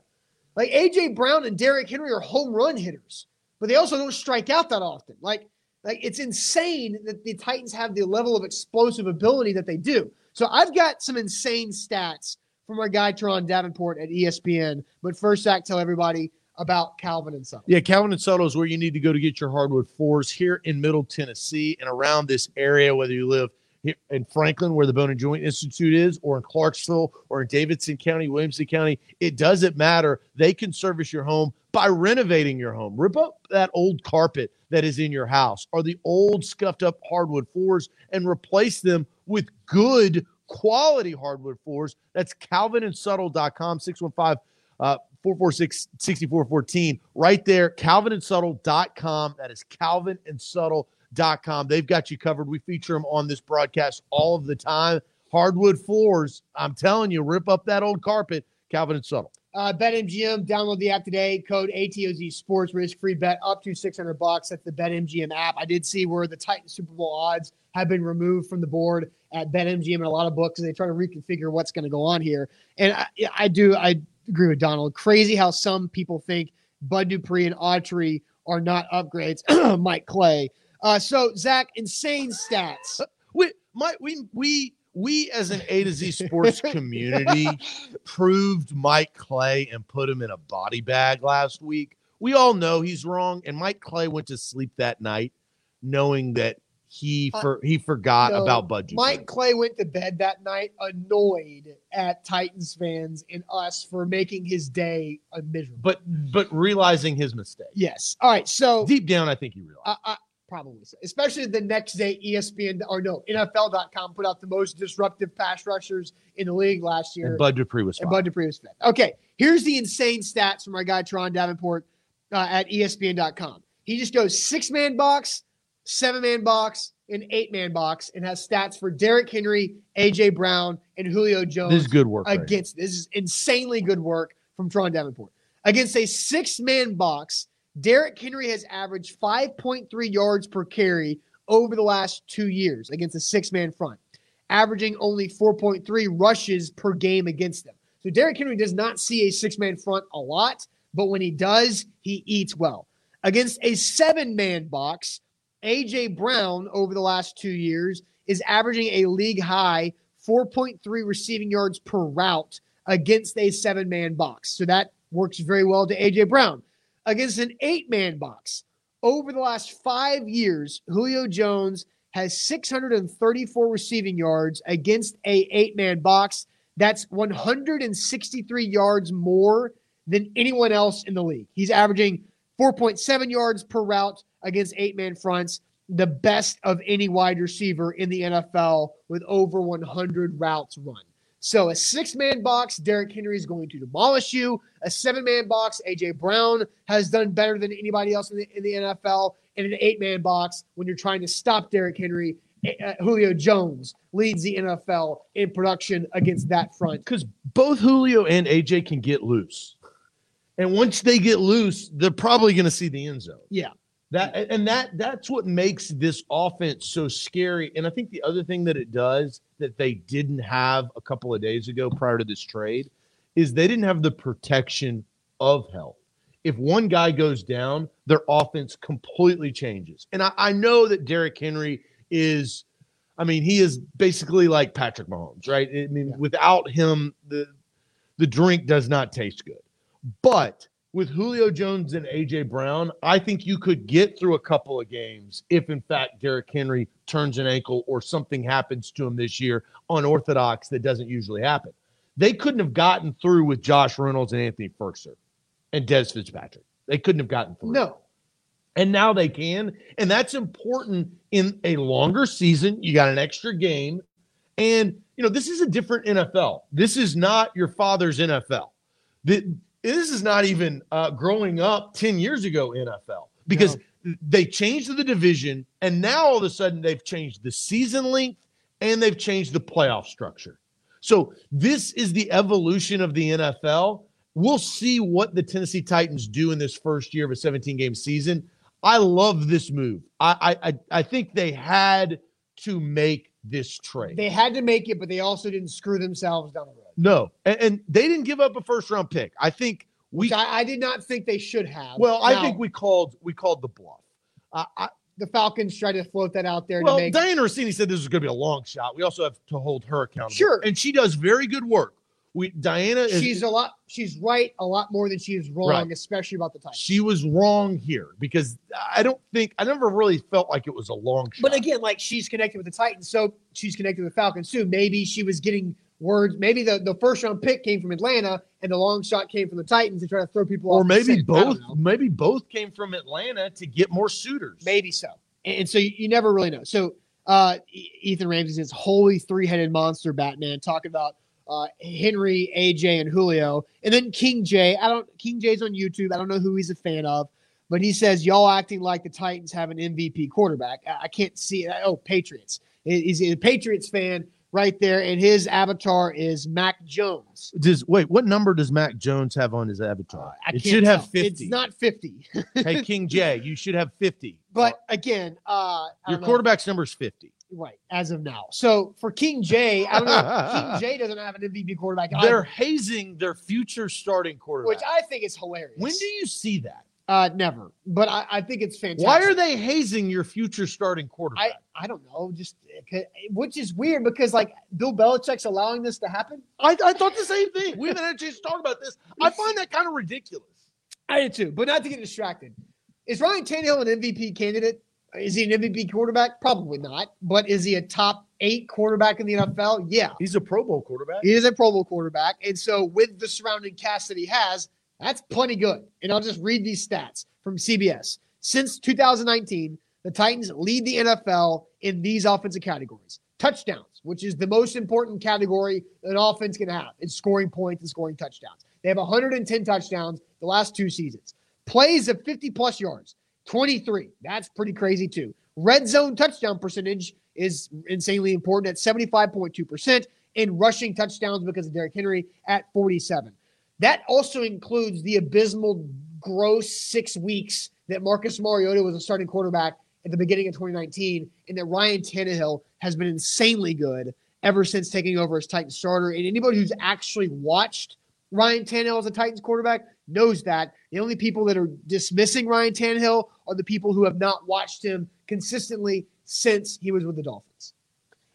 Speaker 1: Like AJ Brown and Derrick Henry are home run hitters, but they also don't strike out that often. Like, like it's insane that the Titans have the level of explosive ability that they do. So I've got some insane stats from our guy Turron Davenport at ESPN. But first, Zach, tell everybody about Calvin and Son.
Speaker 2: Yeah, Calvin and Soto is where you need to go to get your hardwood floors here in Middle Tennessee and around this area, whether you live in Franklin, where the Bone and Joint Institute is, or in Clarksville, or in Davidson County, Williamson County. It doesn't matter. They can service your home by renovating your home. Rip up that old carpet that is in your house or the old scuffed up hardwood floors and replace them with good quality hardwood floors. That's calvinandsubtle.com, 615 uh, 446 6414. Right there, calvinandsubtle.com. That is calvinandsubtle.com. They've got you covered. We feature them on this broadcast all of the time. Hardwood floors, I'm telling you, rip up that old carpet. Calvin and Subtle.
Speaker 1: Uh, BetMGM, download the app today. Code ATOZ Sports, risk free bet up to 600 bucks. That's the BetMGM app. I did see where the Titan Super Bowl odds have been removed from the board at BetMGM and a lot of books, and they try to reconfigure what's going to go on here. And I, I do, I agree with Donald. Crazy how some people think Bud Dupree and Autry are not upgrades. <clears throat> Mike Clay. Uh, so Zach, insane stats.
Speaker 2: We, my, we, we, we as an A to Z sports <laughs> community proved Mike Clay and put him in a body bag last week. We all know he's wrong, and Mike Clay went to sleep that night knowing that he
Speaker 1: Uh,
Speaker 2: for he forgot
Speaker 1: no,
Speaker 2: about Bud Dupree.
Speaker 1: Mike Clay went to bed that night annoyed at Titans fans and us for making his day a miserable.
Speaker 2: but but realizing his mistake
Speaker 1: yes. All right. So
Speaker 2: deep down, I think he realized.
Speaker 1: I, I probably so. Especially the next day, ESPN or no, NFL.com put out the most disruptive pass rushers in the league last year.
Speaker 2: and Bud Dupree was
Speaker 1: and
Speaker 2: fine.
Speaker 1: Bud Dupree was fifth. Okay, here's the insane stats from our guy Turron Davenport uh, at ESPN.com. He just goes six man box, seven man box, and eight man box, and has stats for Derrick Henry, AJ Brown, and Julio Jones
Speaker 2: this is good work. right
Speaker 1: against. This is insanely good work from Turron Davenport against a six man box. Derrick Henry has averaged 5.3 yards per carry over the last two years against a six man front. averaging only 4.3 rushes per game against them. So Derrick Henry does not see a six man front a lot, but when he does, he eats well. Against a seven man box, A.J. Brown over the last two years is averaging a league high 4.3 receiving yards per route against a seven man box. So that works very well to A.J. Brown. Against an eight man box, over the last five years, Julio Jones has 634 receiving yards against a eight man box. That's 163 yards more than anyone else in the league. He's averaging 4.7 yards per route against eight man fronts, the best of any wide receiver in the NFL with over 100 routes run. So a six man box, Derrick Henry is going to demolish you. A seven man box, AJ Brown has done better than anybody else in the, in the NFL. And an eight man box, when you're trying to stop Derrick Henry, uh, Julio Jones leads the NFL in production against that front.
Speaker 2: Because both Julio and AJ can get loose. And once they get loose, they're probably going to see the end zone.
Speaker 1: Yeah.
Speaker 2: That and that that's what makes this offense so scary. And I think the other thing that it does that they didn't have a couple of days ago prior to this trade is they didn't have the protection of health. If one guy goes down, their offense completely changes. And I, I know that Derrick Henry is, I mean, he is basically like Patrick Mahomes, right? I mean,
Speaker 1: Yeah.
Speaker 2: without him, the the drink does not taste good. But with Julio Jones and AJ Brown, I think you could get through a couple of games if, in fact, Derrick Henry turns an ankle or something happens to him this year unorthodox that doesn't usually happen. They couldn't have gotten through with Josh Reynolds and Anthony Firkser and Dez Fitzpatrick. They couldn't have gotten through.
Speaker 1: No.
Speaker 2: And now they can. And that's important in a longer season. You got an extra game. And, you know, this is a different NFL. This is not your father's NFL. The, this is not even uh, growing up 10 years ago NFL because they changed the division. And now all of a sudden they've changed the season length and they've changed the playoff structure. So this is the evolution of the NFL. We'll see what the Tennessee Titans do in this first year of a 17 game season. I love this move. I I I- I think they had to make this trade.
Speaker 1: They had to make it, but they also didn't screw themselves down the road.
Speaker 2: No, and, and they didn't give up a first round pick. I think we.
Speaker 1: I, I did not think they should have.
Speaker 2: well, I
Speaker 1: Now,
Speaker 2: think we called we called the bluff. Uh, I,
Speaker 1: the Falcons tried to float that out there
Speaker 2: well,
Speaker 1: to make
Speaker 2: Dianna Russini said this was going to be a long shot. We also have to hold her accountable.
Speaker 1: Sure.
Speaker 2: and she does very good work. We Dianna is
Speaker 1: she's a lot she's right a lot more than she is wrong,
Speaker 2: Right.
Speaker 1: especially about the Titans.
Speaker 2: she was wrong here because I don't think I never really felt like it was a long shot.
Speaker 1: But again, like she's connected with the Titans, so she's connected with the Falcons too. Maybe she was getting words. Maybe the, the first round pick came from Atlanta and the long shot came from the Titans to try to throw people
Speaker 2: or
Speaker 1: off. the
Speaker 2: maybe. Both maybe both came from Atlanta to get more suitors.
Speaker 1: Maybe so. And, and so you, you never really know. So uh, Ethan Ramsey's this holy three headed monster Batman talking about uh, Henry, AJ, and Julio. And then King J. I don't King J's on YouTube. I don't know who he's a fan of, but he says y'all acting like the Titans have an MVP quarterback. I, I can't see it. Oh, Patriots. Is he- He's a Patriots fan right there, and his avatar is Mac Jones.
Speaker 2: Does wait? What number does Mac Jones have on his avatar?
Speaker 1: I
Speaker 2: it should have fifty.
Speaker 1: It's not fifty, <laughs>
Speaker 2: hey, King J, you should have fifty.
Speaker 1: but again, uh,
Speaker 2: your quarterback's number is fifty.
Speaker 1: Right, as of now. So for King J, I don't know. <laughs> King J doesn't have an MVP quarterback,
Speaker 2: They're hazing their future starting quarterback.
Speaker 1: which I think is hilarious.
Speaker 2: when do you see that?
Speaker 1: Uh, never. But I, I think it's fantastic.
Speaker 2: Why are they hazing your future starting quarterback?
Speaker 1: I, I don't know. Just which is weird because like Bill Belichick's allowing this to happen.
Speaker 2: I, I thought the same thing. We haven't had a chance to talk about this. I find that kind of ridiculous.
Speaker 1: I did too, but not to get distracted. Is Ryan Tannehill an MVP candidate? Is he an MVP quarterback? Probably not. But is he a top eight quarterback in the NFL? Yeah.
Speaker 2: He's a Pro Bowl quarterback.
Speaker 1: He is a Pro Bowl quarterback. And so, with the surrounding cast that he has, that's plenty good. And I'll just read these stats from CBS. Since 2019, the Titans lead the NFL in these offensive categories touchdowns, which is the most important category an offense can have, is scoring points and scoring touchdowns. They have 110 touchdowns the last two seasons. Plays of 50 plus yards, 23. That's pretty crazy, too. Red zone touchdown percentage is insanely important at 75.2%, and rushing touchdowns because of Derrick Henry at 47. That also includes the abysmal, gross six weeks that Marcus Mariota was a starting quarterback at the beginning of 2019, and that Ryan Tannehill has been insanely good ever since taking over as Titans starter. And anybody who's actually watched Ryan Tannehill as a Titans quarterback knows that. The only people that are dismissing Ryan Tannehill are the people who have not watched him consistently since he was with the Dolphins.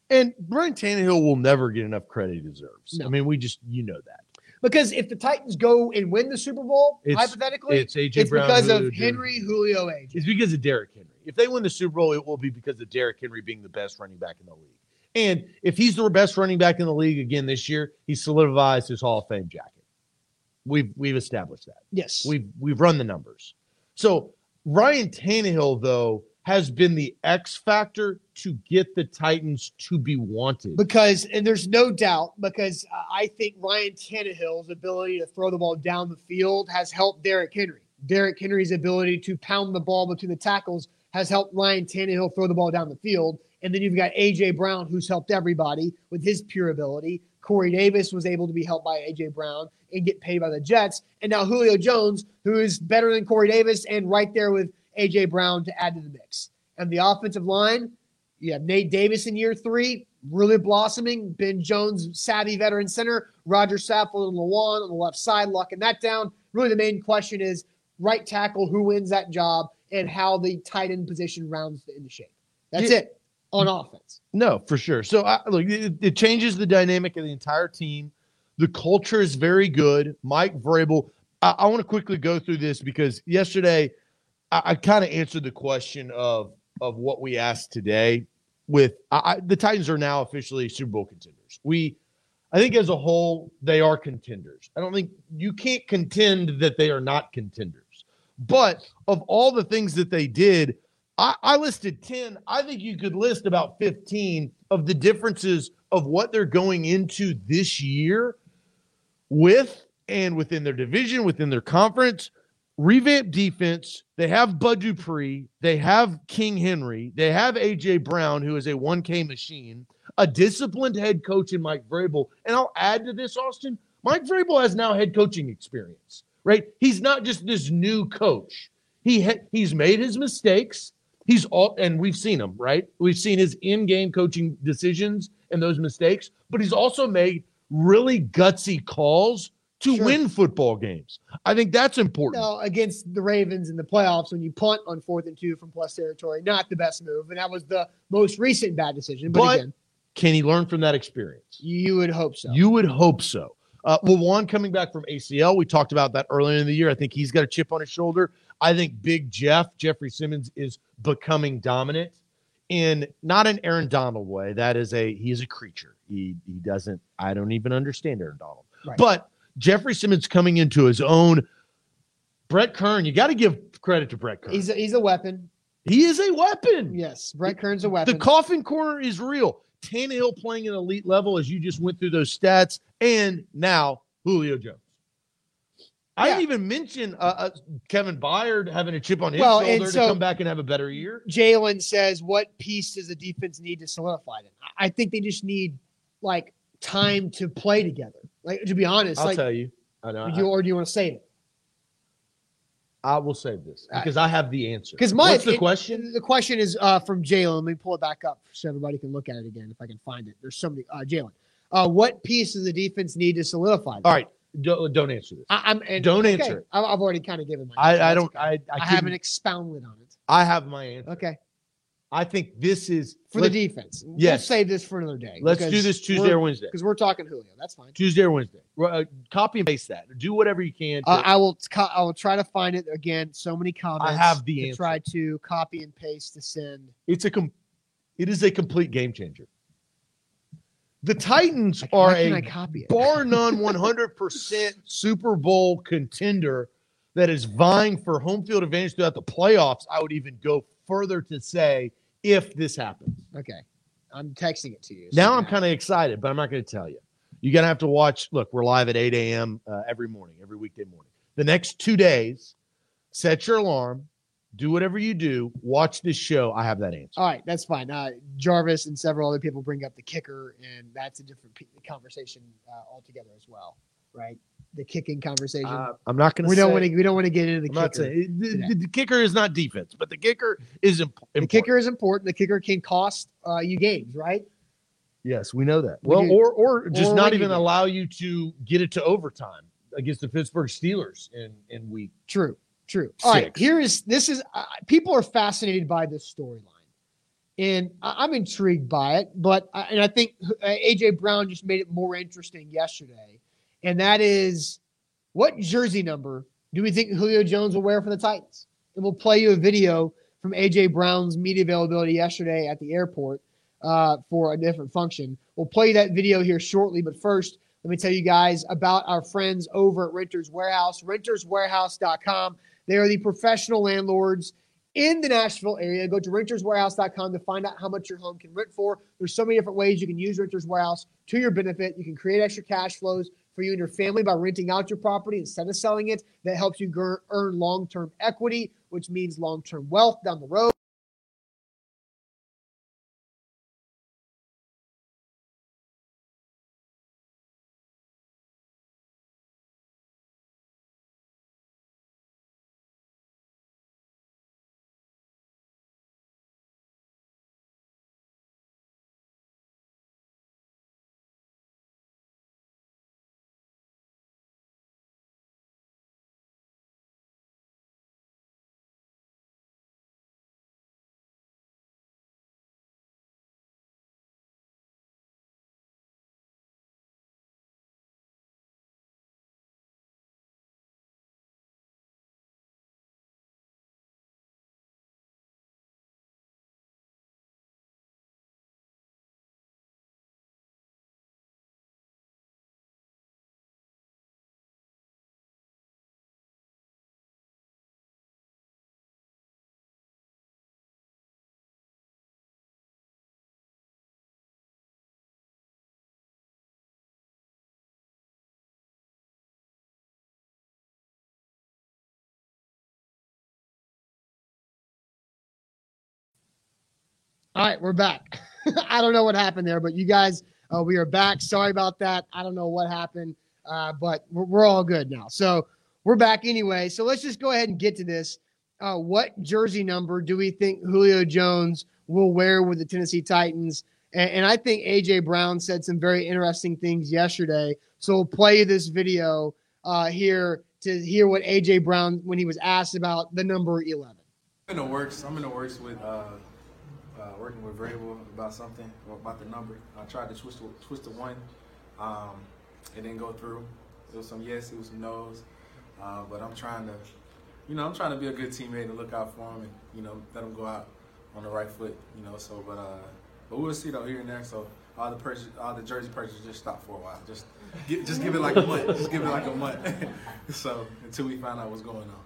Speaker 2: And Brian Tannehill will never get enough credit he deserves.
Speaker 1: No.
Speaker 2: I mean, we just you know that.
Speaker 1: Because if the Titans go and win the Super Bowl,
Speaker 2: It's-
Speaker 1: hypothetically,
Speaker 2: It's AJ
Speaker 1: it's
Speaker 2: Brown.
Speaker 1: because
Speaker 2: Julio
Speaker 1: of Henry, Julio, AJ.
Speaker 2: It's because of Derrick Henry. If they win the Super Bowl, it will be because of Derrick Henry being the best running back in the league. And if he's the best running back in the league again this year, he solidifies his Hall of Fame jacket. We've we've established that.
Speaker 1: Yes.
Speaker 2: We've we've run the numbers. So Ryan Tannehill, though, has been the X factor to get the Titans to be wanted.
Speaker 1: because and there's no doubt because I think Ryan Tannehill's ability to throw the ball down the field has helped Derrick Henry. Derrick Henry's ability to pound the ball between the tackles has helped Ryan Tannehill throw the ball down the field. And then you've got AJ Brown, who's helped everybody with his pure ability. Corey Davis was able to be helped by AJ Brown and get paid by the Jets. And now Julio Jones, who is better than Corey Davis and right there with AJ Brown to add to the mix. And the offensive line, you have Nate Davis in year three, really blossoming. Ben Jones, savvy veteran center. Roger Saffold and Lewan on the left side, locking that down. Really, the main question is right tackle, who wins that job, and how the tight end position rounds into shape. That's
Speaker 2: Yeah.
Speaker 1: it on offense.
Speaker 2: No, for sure. So I, look, it, it changes the dynamic of the entire team. The culture is very good. Mike Vrabel. I, I want to quickly go through this because yesterday I, I kind of answered the question of of what we asked today. With I, the Titans are now officially Super Bowl contenders. We, I think, as a whole, they are contenders. I don't think you can't contend that they are not contenders. But of all the things that they did, I, I listed 10. I think you could list about 15 of the differences of what they're going into this year with and within their division, within their conference. Revamped defense. They have Bud Dupree. They have King Henry. They have AJ Brown, who is a 1K machine, a disciplined head coach in Mike Vrabel. And I'll add to this, Austin. Mike Vrabel has now head coaching experience, right? He's not just this new coach. He ha- he's made his mistakes. He's all, and we've seen him, right? We've seen his in-game coaching decisions and those mistakes, but he's also made really gutsy calls to
Speaker 1: Sure.
Speaker 2: win football games. I think that's important.
Speaker 1: Now, against the Ravens in the playoffs, when you punt on fourth and two from plus territory, not the best move. And that was the most recent bad decision. But,
Speaker 2: But-
Speaker 1: again,
Speaker 2: Can he learn from that experience?
Speaker 1: you would hope so.
Speaker 2: You would hope so. Uh, Lewan coming back from ACL, we talked about that earlier in the year. I think he's got a chip on his shoulder. I think Big Jeff, Jeffrey Simmons, is becoming dominant in not an Aaron Donald way. That is a he is a creature. He he doesn't. I don't even understand Aaron Donald.
Speaker 1: Right.
Speaker 2: But Jeffrey Simmons coming into his own. Brett Kern, you got to give credit to Brett Kern.
Speaker 1: he's, a, he's a weapon.
Speaker 2: he is a weapon.
Speaker 1: Yes. Brett Kern's a weapon.
Speaker 2: The coffin corner is real. Tannehill playing at elite level as you just went through those stats, and now Julio Jones. I didn't even mention uh, uh, Kevin Byard having a chip on his
Speaker 1: Well, and
Speaker 2: shoulder to
Speaker 1: so-
Speaker 2: come back and have a better year.
Speaker 1: Jalen says, "What piece does the defense need to solidify it?" I think they just need like time to play together. Like to be honest,
Speaker 2: I'll
Speaker 1: like
Speaker 2: tell you. I know.
Speaker 1: do you, or do you want to save it?
Speaker 2: I, I will save this
Speaker 1: I-
Speaker 2: because I have the answer.
Speaker 1: Because my
Speaker 2: What's the
Speaker 1: it-
Speaker 2: question?
Speaker 1: The question is uh, from Jalen. Let me pull it back up so everybody can look at it again if I can find it. There's so many. Uh, Jalen, uh, what piece does the defense need to solidify?
Speaker 2: All right, don't, don't answer this.
Speaker 1: I, I'm and,
Speaker 2: Don't
Speaker 1: okay,
Speaker 2: answer it.
Speaker 1: I- I've already kind of given my.
Speaker 2: I,
Speaker 1: answer.
Speaker 2: I don't. I, I,
Speaker 1: I haven't expounded on it.
Speaker 2: I have my answer.
Speaker 1: Okay,
Speaker 2: I think this is
Speaker 1: for the defense. Let's
Speaker 2: Yes.
Speaker 1: save this for another day.
Speaker 2: Let's do this Tuesday or Wednesday.
Speaker 1: because we're talking Julio. That's fine.
Speaker 2: Tuesday or Wednesday. Uh, copy and paste that. Do whatever you can. to-
Speaker 1: Uh, I will. co- I will try to find it again. So many comments.
Speaker 2: I have the
Speaker 1: to
Speaker 2: answer.
Speaker 1: Try to copy and paste to send.
Speaker 2: it's a com- it is a complete game changer. The Titans
Speaker 1: Like,
Speaker 2: are
Speaker 1: why can I
Speaker 2: a bar <laughs> none 100% Super Bowl contender that is vying for home field advantage throughout the playoffs. I would even go further to say if this happens.
Speaker 1: Okay, I'm texting it to you.
Speaker 2: Now I'm kind of excited, but I'm not going to tell you. You're going to have to watch. Look, we're live at 8 a.m. Uh, every morning, every weekday morning. The next two days, set your alarm, do whatever you do, watch this show. I have that answer.
Speaker 1: All right, that's fine. Uh, Jarvis and several other people bring up the kicker, and that's a different pe- conversation uh, altogether as well, right? The kicking conversation.
Speaker 2: Uh, I'm not going to.
Speaker 1: we don't want to. We don't want to get into the
Speaker 2: I'm
Speaker 1: kicker.
Speaker 2: saying the, the- the kicker is not defense, but the kicker is imp-
Speaker 1: The
Speaker 2: important.
Speaker 1: kicker is important. The kicker can cost uh, you games, right?
Speaker 2: Yes, we know that.
Speaker 1: We
Speaker 2: Well,
Speaker 1: do.
Speaker 2: or or just
Speaker 1: Or
Speaker 2: not even allow you to get it to overtime against the Pittsburgh Steelers in in week.
Speaker 1: True, true. All right. Here is this is uh, people are fascinated by this storyline, and I, I'm intrigued by it. But I, and I think uh, AJ Brown just made it more interesting yesterday, and that is what jersey number do we think Julio Jones will wear for the Titans? And we'll play you a video from AJ Brown's media availability yesterday at the airport uh, for a different function. We'll play that video here shortly, but first, let me tell you guys about our friends over at Renters Warehouse, renterswarehouse.com. They are the professional landlords in the Nashville area. Go to renterswarehouse.com to find out how much your home can rent for. There's so many different ways you can use Renters Warehouse to your benefit. You can create extra cash flows for you and your family by renting out your property instead of selling it. That helps you earn long term equity, which means long term wealth down the road. All right, we're back. <laughs> I don't know what happened there, but you guys, uh, we are back. Sorry about that. I don't know what happened, uh, but we're, we're all good now. So we're back anyway. So let's just go ahead and get to this. Uh, what jersey number do we think Julio Jones will wear with the Tennessee Titans? And, and I think AJ Brown said some very interesting things yesterday. So we'll play this video uh, here to hear what AJ Brown when he was asked about the number 11.
Speaker 3: I'm in the works. I'm in the works with uh, working with Vrabel about something about the number. I tried to twist the, twist one. Um, it didn't go through. It was some yes, it was some no's. Uh, but I'm trying to, you know, I'm trying to be a good teammate and look out for him and you know let him go out on the right foot. You know, so but uh, but we'll see though here and there. So all the purchase, all the jersey purchases just stop for a while. Just just give it like a month. Just give it like a month. <laughs> so until we find out what's going on.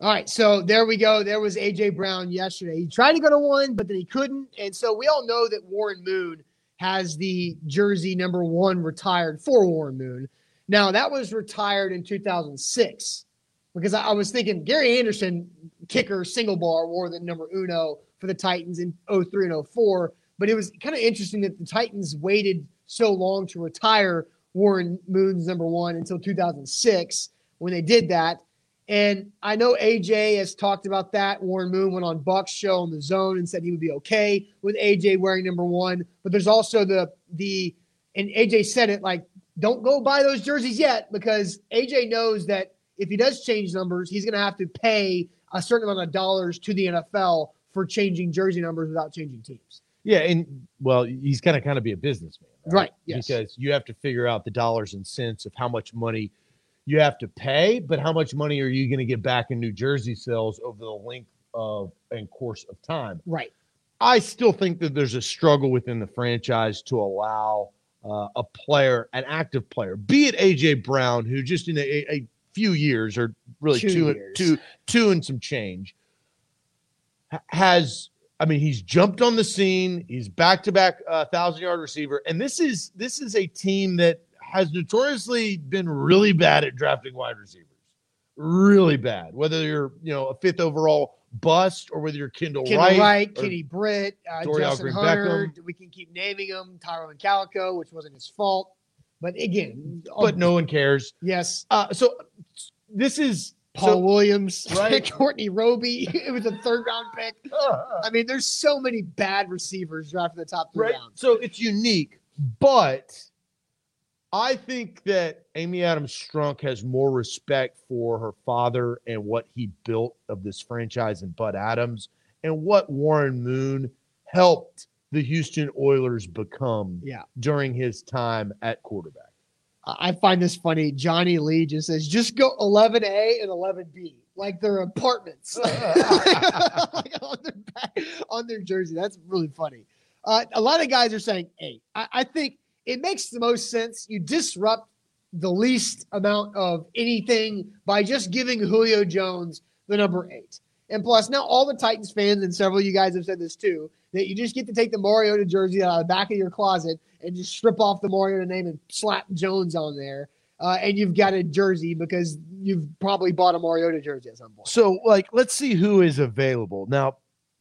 Speaker 1: All right, so there we go. There was AJ Brown yesterday. He tried to go to one, but then he couldn't. And so we all know that Warren Moon has the jersey number one retired for Warren Moon. Now that was retired in 2006 because I, was thinking Gary Anderson, kicker, single bar, wore the number uno for the Titans in 03 and 04. But it was kind of interesting that the Titans waited so long to retire Warren Moon's number one until 2006 when they did that. And I know AJ has talked about that. Warren Moon went on Buck's show on the zone and said he would be okay with AJ wearing number one. But there's also the the and AJ said it like, don't go buy those jerseys yet because AJ knows that if he does change numbers, he's gonna have to pay a certain amount of dollars to the NFL for changing jersey numbers without changing teams.
Speaker 2: Yeah, and well, he's gonna kind of be a businessman,
Speaker 1: Right, yes.
Speaker 2: Because you have to figure out the dollars and cents of how much money you have to pay, but how much money are you going to get back in New Jersey sales over the length of and course of time?
Speaker 1: Right.
Speaker 2: I still think that there's a struggle within the franchise to allow uh, a player, an active player, be it AJ Brown, who just in a, a few years or really
Speaker 1: Two
Speaker 2: two,
Speaker 1: years.
Speaker 2: two, two and some change has. I mean, he's jumped on the scene. He's back to back thousand yard receiver, and this is this is a team that has notoriously been really bad at drafting wide receivers. Really bad. Whether you're you know a fifth overall bust or whether you're Kendall,
Speaker 1: Kendall
Speaker 2: Wright,
Speaker 1: Wright, Kenny Britt, uh, Justin Hunter.
Speaker 2: Beckham.
Speaker 1: We can keep naming them. Tyrone Calico, which wasn't his fault. But again,
Speaker 2: but no one cares.
Speaker 1: yes,
Speaker 2: Uh, so this is
Speaker 1: Paul
Speaker 2: So-
Speaker 1: Williams, <laughs>
Speaker 2: Right.
Speaker 1: Courtney Roby. <laughs> It was a third round pick. <laughs> I mean, there's so many bad receivers drafted in the top three
Speaker 2: right?
Speaker 1: rounds.
Speaker 2: So it's unique, but I think that Amy Adams Strunk has more respect for her father and what he built of this franchise and Bud Adams and what Warren Moon helped the Houston Oilers become
Speaker 1: Yeah.
Speaker 2: during his time at quarterback.
Speaker 1: I find this funny. Johnny Lee just says, just go 11A and 11B, like they're apartments <laughs> like on, their back, on their jersey. That's really funny. Uh, a lot of guys are saying eight. I, I think it makes the most sense. You disrupt the least amount of anything by just giving Julio Jones the number eight. And plus, now all the Titans fans and several of you guys have said this too that you just get to take the Mariota jersey out of the back of your closet and just strip off the Mariota name and slap Jones on there. Uh, and you've got a jersey because you've probably bought a Mariota jersey at some point.
Speaker 2: So, like, let's see who is available. Now,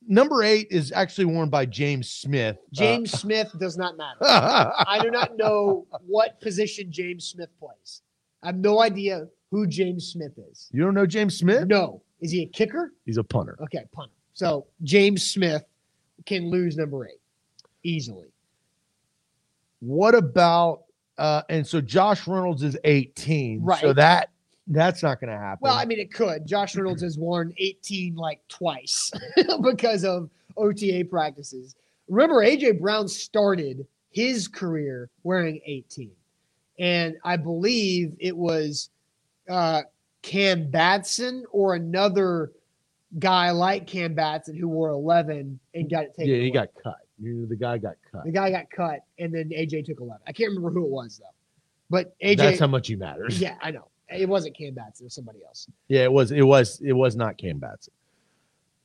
Speaker 2: number eight is actually worn by James Smith.
Speaker 1: James <laughs> Smith does not matter.
Speaker 2: Uh,
Speaker 1: I do not know what position James Smith plays. I have no idea who James Smith is.
Speaker 2: you don't know James Smith?
Speaker 1: No. Is he a kicker?
Speaker 2: He's a punter.
Speaker 1: Okay, punter. So James Smith can lose number eight easily.
Speaker 2: What about uh and so Josh Reynolds is 18.
Speaker 1: Right.
Speaker 2: So that that's not gonna happen.
Speaker 1: Well, I mean, it could. Josh Reynolds has worn 18 like twice <laughs> because of OTA practices. Remember, AJ Brown started his career wearing 18. And I believe it was uh, Cam Batson or another guy like Cam Batson who wore 11 and got it taken.
Speaker 2: yeah, he
Speaker 1: away.
Speaker 2: got cut. The guy got cut.
Speaker 1: The guy got cut, and then AJ took 11. I can't remember who it was, though. But AJ.
Speaker 2: That's how much he matters.
Speaker 1: yeah, I know. It wasn't Cam Batson, it was somebody else.
Speaker 2: Yeah, it was it was it was not Cam Batson.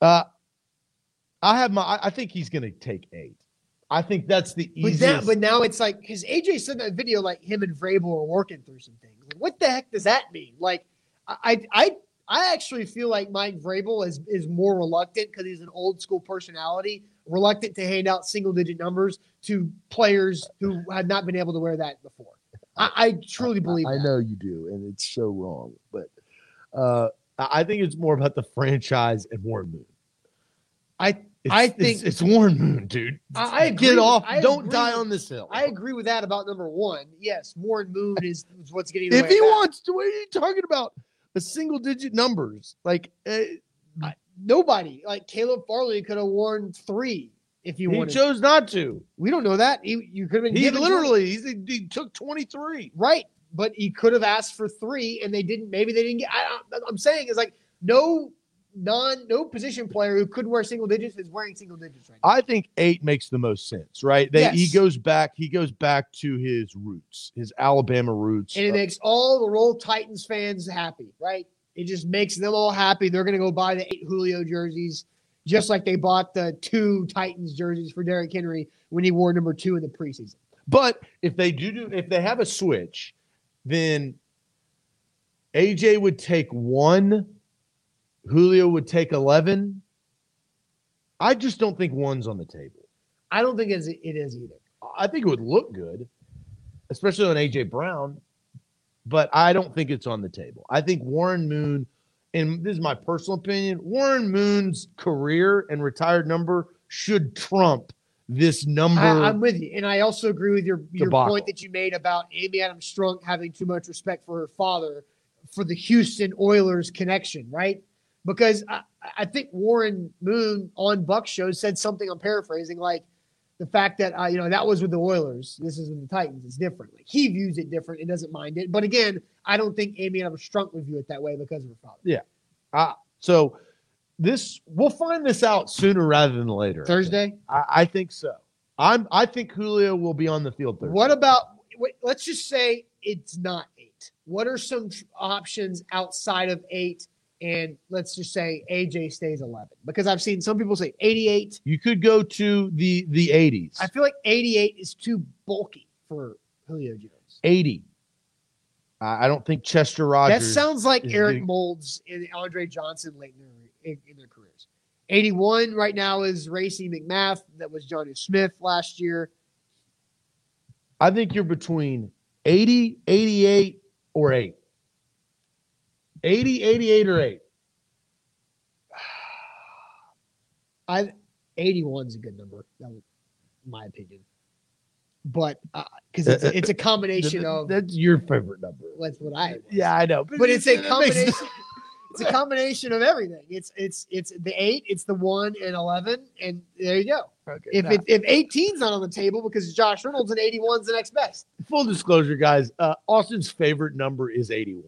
Speaker 2: Uh I have my I think he's gonna take eight. I think that's the
Speaker 1: But,
Speaker 2: easiest.
Speaker 1: that, but now it's like because AJ said that video like him and Vrabel are working through some things. Like, what the heck does that mean? Like, I I I actually feel like Mike Vrabel is is more reluctant because he's an old school personality, reluctant to hand out single digit numbers to players who have not been able to wear that before. I, I truly believe.
Speaker 2: I
Speaker 1: that.
Speaker 2: know you do, and it's so wrong. But uh I I think it's more about the franchise and Warren Moon.
Speaker 1: I
Speaker 2: It's,
Speaker 1: I think-
Speaker 2: it's, Warren Moon, dude.
Speaker 1: I- I
Speaker 2: get off.
Speaker 1: I
Speaker 2: Don't die
Speaker 1: with-
Speaker 2: on this hill.
Speaker 1: I agree with that about number one. Yes, Warren Moon is, <laughs> is what's getting.
Speaker 2: if he
Speaker 1: that.
Speaker 2: wants to, what are you talking about? The single digit numbers, like uh,
Speaker 1: nobody like Caleb Farley could have worn three if he,
Speaker 2: he chose not to.
Speaker 1: we don't know that. He, you could have been
Speaker 2: He literally he took twenty three.
Speaker 1: right, but he could have asked for three, and they didn't. Maybe they didn't get. I, I'm saying is like no non no position player who could wear single digits is wearing single digits right now.
Speaker 2: I think eight makes the most sense, right? They, He goes back. He goes back to his roots, his Alabama roots.
Speaker 1: and it makes all the Roll Titans fans happy, right? It just makes them all happy. They're going to go buy the eight Julio jerseys, just like they bought the two Titans jerseys for Derrick Henry when he wore number two in the preseason.
Speaker 2: But if they do, do if they have a switch, then AJ would take one, Julio would take eleven. I just don't think one's on the table.
Speaker 1: I don't think it's, it is either.
Speaker 2: I think it would look good, especially on AJ Brown, but I don't think it's on the table. I think Warren Moon, and this is my personal opinion, Warren Moon's career and retired number should trump this number.
Speaker 1: I, I'm with you, and I also agree with your your
Speaker 2: Debacle.
Speaker 1: point that you made about Amy Adams Strunk having too much respect for her father for the Houston Oilers connection, right? Because I, I think Warren Moon on Buck show said something. I'm paraphrasing, like the fact that uh, you know that was with the Oilers. This is with the Titans. It's different. Like, he views it different and doesn't mind it. But again, I don't think Amy Adams Strunk would view it that way because of her father.
Speaker 2: Ah, so this we'll find this out sooner rather than later.
Speaker 1: Thursday.
Speaker 2: I, I think so. I'm. I think Julio will be on the field Thursday.
Speaker 1: What about? wait, Let's just say it's not eight. What are some options outside of eight? And let's just say AJ stays eleven because I've seen some people say eighty-eight.
Speaker 2: You could go to the the 80s.
Speaker 1: I feel like eighty-eight is too bulky for Julio Jones.
Speaker 2: 80. I don't think Chester Rogers.
Speaker 1: That sounds like Eric
Speaker 2: big.
Speaker 1: Moulds and Andre Johnson late in their, in, their careers. Eighty-one right now is Racey McMath. That was Jonnu Smith last year.
Speaker 2: I think you're between 80, 88, or 8. 80, 88, or 8? <sighs>
Speaker 1: I 81 is a good number. That was my opinion. But because it's,
Speaker 2: Uh, uh,
Speaker 1: it's a combination of
Speaker 2: That's your favorite number.
Speaker 1: that's what I
Speaker 2: Yeah, I know.
Speaker 1: but it's a
Speaker 2: it
Speaker 1: combination. <laughs> it's a combination of everything. It's it's it's the eight, it's the one and eleven, and there you go.
Speaker 2: Okay,
Speaker 1: If
Speaker 2: now,
Speaker 1: it if 18's not on the table because Josh Reynolds and 81's the next best.
Speaker 2: full disclosure, guys, uh, Austin's favorite number is 81.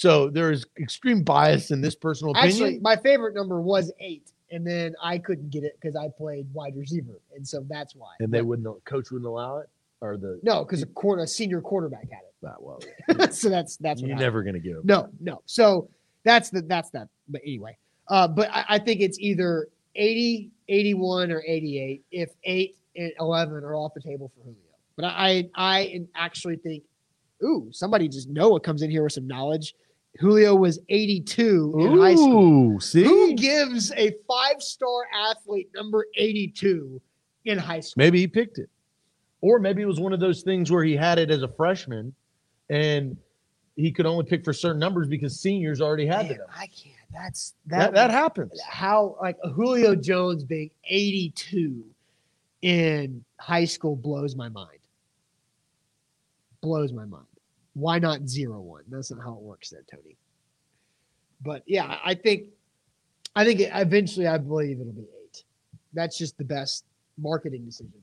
Speaker 2: So there is extreme bias in this personal opinion.
Speaker 1: Actually, my favorite number was eight, and then I couldn't get it because I played wide receiver, and so that's why.
Speaker 2: and they
Speaker 1: But-
Speaker 2: wouldn't, coach wouldn't allow it, or the
Speaker 1: no, because a quarter a senior quarterback had it.
Speaker 2: that well. <laughs>
Speaker 1: so that's that's what
Speaker 2: You're
Speaker 1: happened.
Speaker 2: never gonna give.
Speaker 1: No, no. So that's the that's that. But anyway, uh, but I, I think it's either 80, 81, or 88 if 8 and 11 are off the table for Julio. But I I, I actually think, ooh, somebody just Noah comes in here with some knowledge. Julio was 82 in high school.
Speaker 2: See,
Speaker 1: Who gives a five star athlete number 82 in high school?
Speaker 2: maybe he picked it, or maybe it was one of those things where he had it as a freshman, and he could only pick for certain numbers because seniors already had
Speaker 1: Man,
Speaker 2: them.
Speaker 1: I can't. That's
Speaker 2: That, that happens.
Speaker 1: how like Julio Jones being 82 in high school blows my mind. Blows my mind. Why not zero one? That's not how it works there, Tony. But yeah, I think I think eventually I believe it'll be eight. That's just the best marketing decision.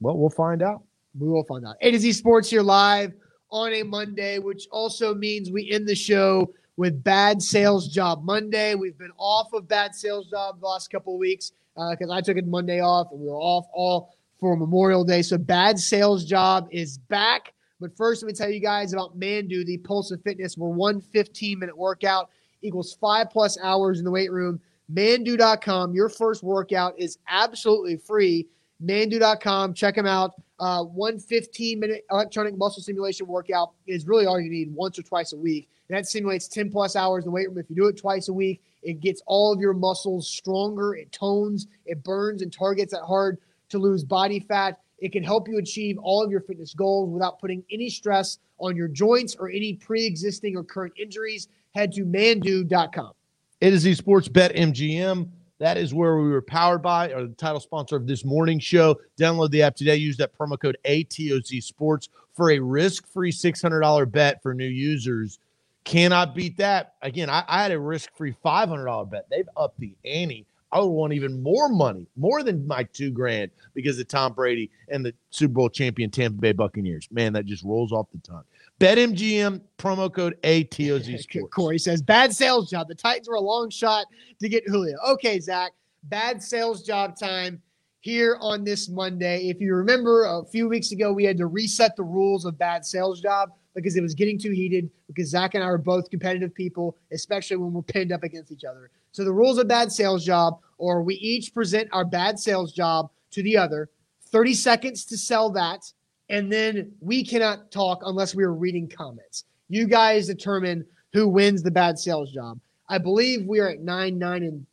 Speaker 2: Well, we'll find out.
Speaker 1: We will find out. A to Z Sports here live on a Monday, which also means we end the show with Bad Sales Job Monday. We've been off of Bad Sales Job the last couple of weeks uh, because I took it Monday off and we were off all for Memorial Day. So Bad Sales Job is back. But first, let me tell you guys about Manduu, the Pulse of Fitness, where one 15 minute workout equals five plus hours in the weight room. Manduu.com. Your first workout is absolutely free. Manduu.com. Check them out. Uh, one 15 minute electronic muscle simulation workout is really all you need once or twice a week. And that simulates 10 plus hours in the weight room. If you do it twice a week, it gets all of your muscles stronger. It tones, it burns, and targets that hard to lose body fat. It can help you achieve all of your fitness goals without putting any stress on your joints or any pre existing or current injuries. Head to manduu.com.
Speaker 2: It is the Sports Bet MGM. That is where we were powered by, or the title sponsor of this morning show. Download the app today. Use that promo code ATOZ Sports for a risk free $600 bet for new users. Cannot beat that. Again, I, I had a risk free $500 bet. They've upped the ante. I would want even more money, more than my two grand, because of Tom Brady and the Super Bowl champion Tampa Bay Buccaneers. Man, that just rolls off the tongue. BetMGM promo code ATOZ <laughs> Sports.
Speaker 1: Corey says, bad sales job. The Titans were a long shot to get Julio. Okay, Zach, bad sales job time here on this Monday. If you remember, a few weeks ago, we had to reset the rules of bad sales job because it was getting too heated because Zach and I are both competitive people, especially when we're pinned up against each other. So the rules of bad sales job, or we each present our bad sales job to the other, 30 seconds to sell that, and then we cannot talk unless we are reading comments. You guys determine who wins the bad sales job. I believe we are at nine, nine, and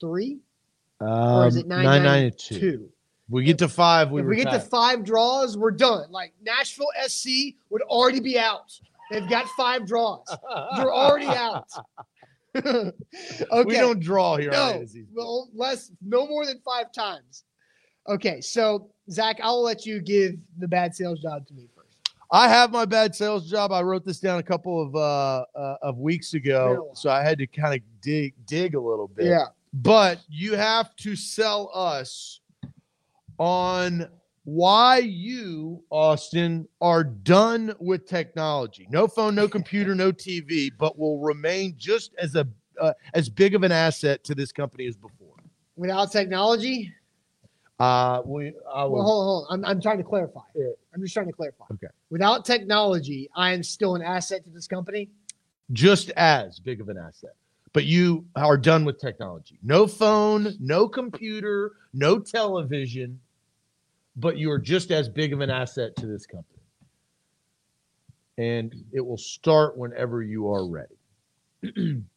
Speaker 1: three, or is it
Speaker 2: Um,
Speaker 1: nine,
Speaker 2: nine,
Speaker 1: nine,
Speaker 2: nine,
Speaker 1: and
Speaker 2: two.
Speaker 1: two?
Speaker 2: We get to five. We
Speaker 1: if we get to five draws, we're done. Like Nashville SC would already be out. They've got five draws. They're already out. <laughs> okay.
Speaker 2: We don't draw here.
Speaker 1: no,
Speaker 2: A to Z.
Speaker 1: well, less, no more than five times. Okay, so Zach, I'll let you give the bad sales job to me first.
Speaker 2: I have my bad sales job. I wrote this down a couple of uh, uh of weeks ago, so I had to kind of dig dig a little bit.
Speaker 1: Yeah.
Speaker 2: But you have to sell us on why you, Austin, are done with technology. No phone, no computer, no TV, but will remain just as a uh, as big of an asset to this company as before.
Speaker 1: Without technology,
Speaker 2: Uh, we, I
Speaker 1: well,
Speaker 2: will,
Speaker 1: hold on, hold on. I'm, I'm trying to clarify.
Speaker 2: Yeah.
Speaker 1: I'm just trying to clarify.
Speaker 2: Okay.
Speaker 1: Without technology, I am still an asset to this company.
Speaker 2: just as big of an asset. But you are done with technology. No phone, no computer, no television, but you are just as big of an asset to this company. And it will start whenever you are ready. <clears throat>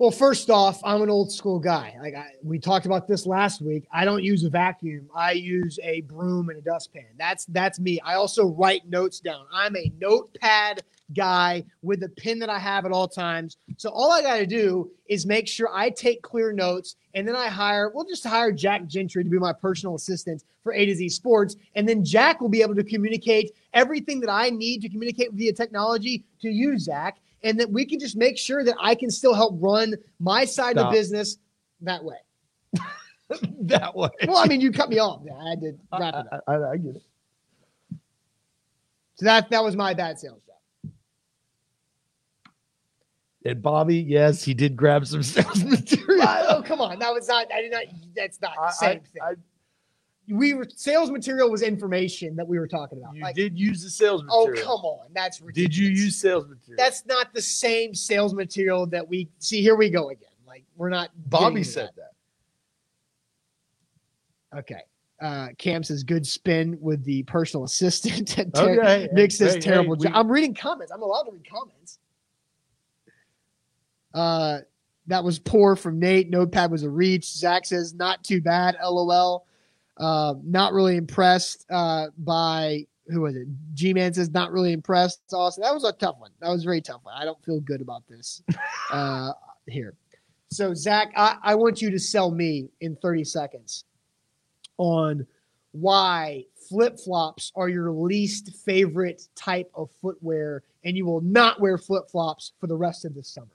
Speaker 1: Well, first off, I'm an old school guy. Like I, we talked about this last week. I don't use a vacuum. I use a broom and a dustpan. That's that's me. I also write notes down. I'm a notepad guy with the pen that I have at all times. So all I got to do is make sure I take clear notes, and then I hire. We'll just hire Jack Gentry to be my personal assistant for A to Z Sports, and then Jack will be able to communicate everything that I need to communicate via technology to you, Zach and that we can just make sure that I can still help run my side
Speaker 2: Stop.
Speaker 1: of the business that way. <laughs>
Speaker 2: that way.
Speaker 1: Well, I mean, you cut me off. I had to wrap it up.
Speaker 2: I, I, I get it.
Speaker 1: So that that was my bad sales.
Speaker 2: And Bobby, yes, he did grab some <laughs> sales material.
Speaker 1: oh, come on. That was not. I did not. That's not the same
Speaker 2: I-
Speaker 1: thing. we were sales material was information that we were talking about.
Speaker 2: you
Speaker 1: Like,
Speaker 2: did use the sales material.
Speaker 1: oh, come on. That's ridiculous.
Speaker 2: Did you use sales material?
Speaker 1: That's not the same sales material that we see. Here we go again. Like we're not.
Speaker 2: Bobby said that.
Speaker 1: Okay. Uh, Cam says good spin with the personal assistant. <laughs> Ter-
Speaker 2: Okay.
Speaker 1: Nick says
Speaker 2: Hey,
Speaker 1: terrible
Speaker 2: hey,
Speaker 1: job.
Speaker 2: we-
Speaker 1: I'm reading comments. I'm allowed to read comments. Uh, that was poor from Nate. Notepad was a reach. Zach says not too bad. LOL. Uh, not really impressed uh, by who was it? G Man says not really impressed. Awesome. That was a tough one. That was a very tough one. I don't feel good about this <laughs> uh, here. So Zach, I, I want you to sell me in 30 seconds on why flip flops are your least favorite type of footwear, and you will not wear flip flops for the rest of the summer.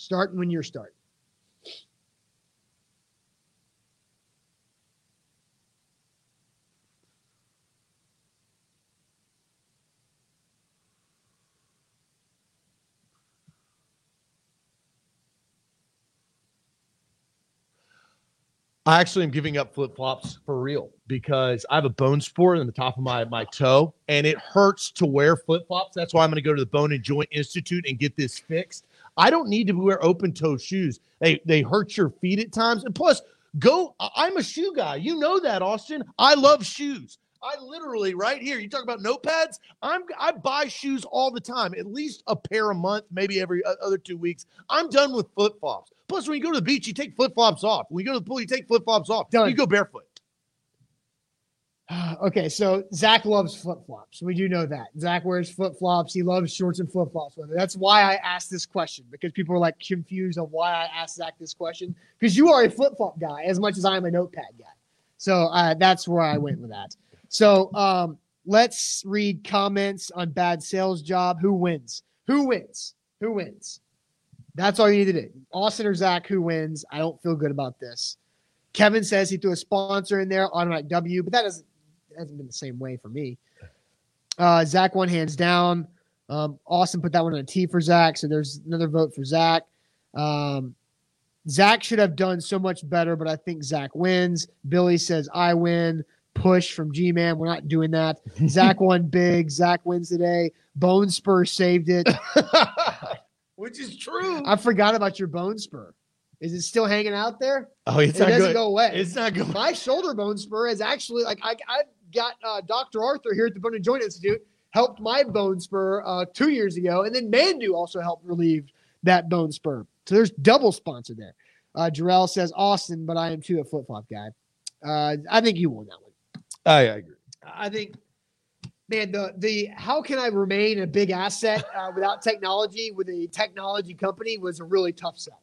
Speaker 1: Starting when you're starting.
Speaker 2: I actually am giving up flip flops for real because I have a bone spur in the top of my, my toe and it hurts to wear flip flops. That's why I'm going to go to the Bone and Joint Institute and get this fixed. I don't need to wear open toe shoes. They they hurt your feet at times. And plus, go. I'm a shoe guy. You know that, Austin. I love shoes. I literally right here. You talk about notepads. I'm I buy shoes all the time, at least a pair a month, maybe every uh, other two weeks. I'm done with flip flops. Plus, when you go to the beach, you take flip flops off. When you go to the pool, you take flip flops off.
Speaker 1: Done.
Speaker 2: You go barefoot. <sighs>
Speaker 1: Okay, so Zach loves flip flops. We do know that. Zach wears flip flops. He loves shorts and flip flops. That's why I asked this question because people are like confused on why I asked Zach this question because you are a flip flop guy as much as I am a notepad guy. So uh, that's where I went with that. So um, let's read comments on bad sales job. Who wins? Who wins? Who wins? That's all you need to do. Austin or Zach, who wins? I don't feel good about this. Kevin says he threw a sponsor in there, automatic W, but that doesn't hasn't been the same way for me. Uh, Zach won hands down. Um, Austin put that one on a T for Zach, so there's another vote for Zach. Um, Zach should have done so much better, but I think Zach wins. Billy says I win. Push from G Man. We're not doing that. <laughs> Zach won big. Zach wins today. Bone Spur saved it. <laughs>
Speaker 2: Which is true.
Speaker 1: I forgot about your Bone Spur. Is it still hanging out there?
Speaker 2: oh, it's
Speaker 1: it
Speaker 2: not
Speaker 1: doesn't
Speaker 2: good.
Speaker 1: go away.
Speaker 2: It's not good.
Speaker 1: my shoulder bone spur is actually like I I got uh, Dr. Arthur here at the Bone and Joint Institute helped my bone spur uh, two years ago, and then Manduu also helped relieve that bone spur. So there's double sponsor there. Uh, Jarrell says Austin, but I am too a flip flop guy. Uh, I think you won that one.
Speaker 2: I, I agree.
Speaker 1: I think, man, the the how can I remain a big asset uh, without technology with a technology company was a really tough sell.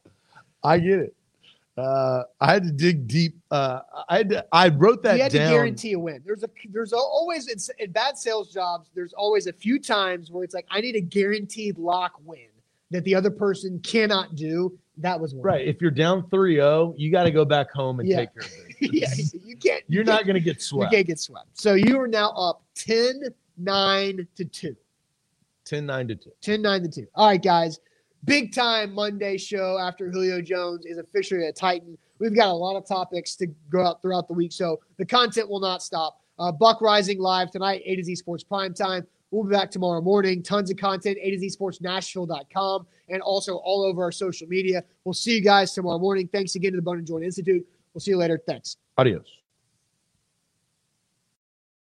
Speaker 2: I get it. Uh, I had to dig deep. Uh, I had to, I wrote that
Speaker 1: you had
Speaker 2: down.
Speaker 1: to guarantee a win. There's a there's always it's, in bad sales jobs. There's always a few times where it's like I need a guaranteed lock win that the other person cannot do. That was one.
Speaker 2: Right. If you're down 3-0, you got to go back home and
Speaker 1: Yeah.
Speaker 2: take care of <laughs> it.
Speaker 1: yeah, you can't.
Speaker 2: You're
Speaker 1: you
Speaker 2: not going to get swept.
Speaker 1: You can't get swept. So you are now up 10 9 to 2.
Speaker 2: 10 9 to 2.
Speaker 1: 10 9 to 2. All right, guys. Big time Monday show after Julio Jones is officially a Titan. We've got a lot of topics to go out throughout the week, so the content will not stop. Uh, Buck Reising live tonight, A to Z Sports Prime Time. We'll be back tomorrow morning. Tons of content, A to Z Sports Nashville.com, and also all over our social media. We'll see you guys tomorrow morning. Thanks again to the Bone and Joint Institute. We'll see you later. Thanks.
Speaker 2: Adios.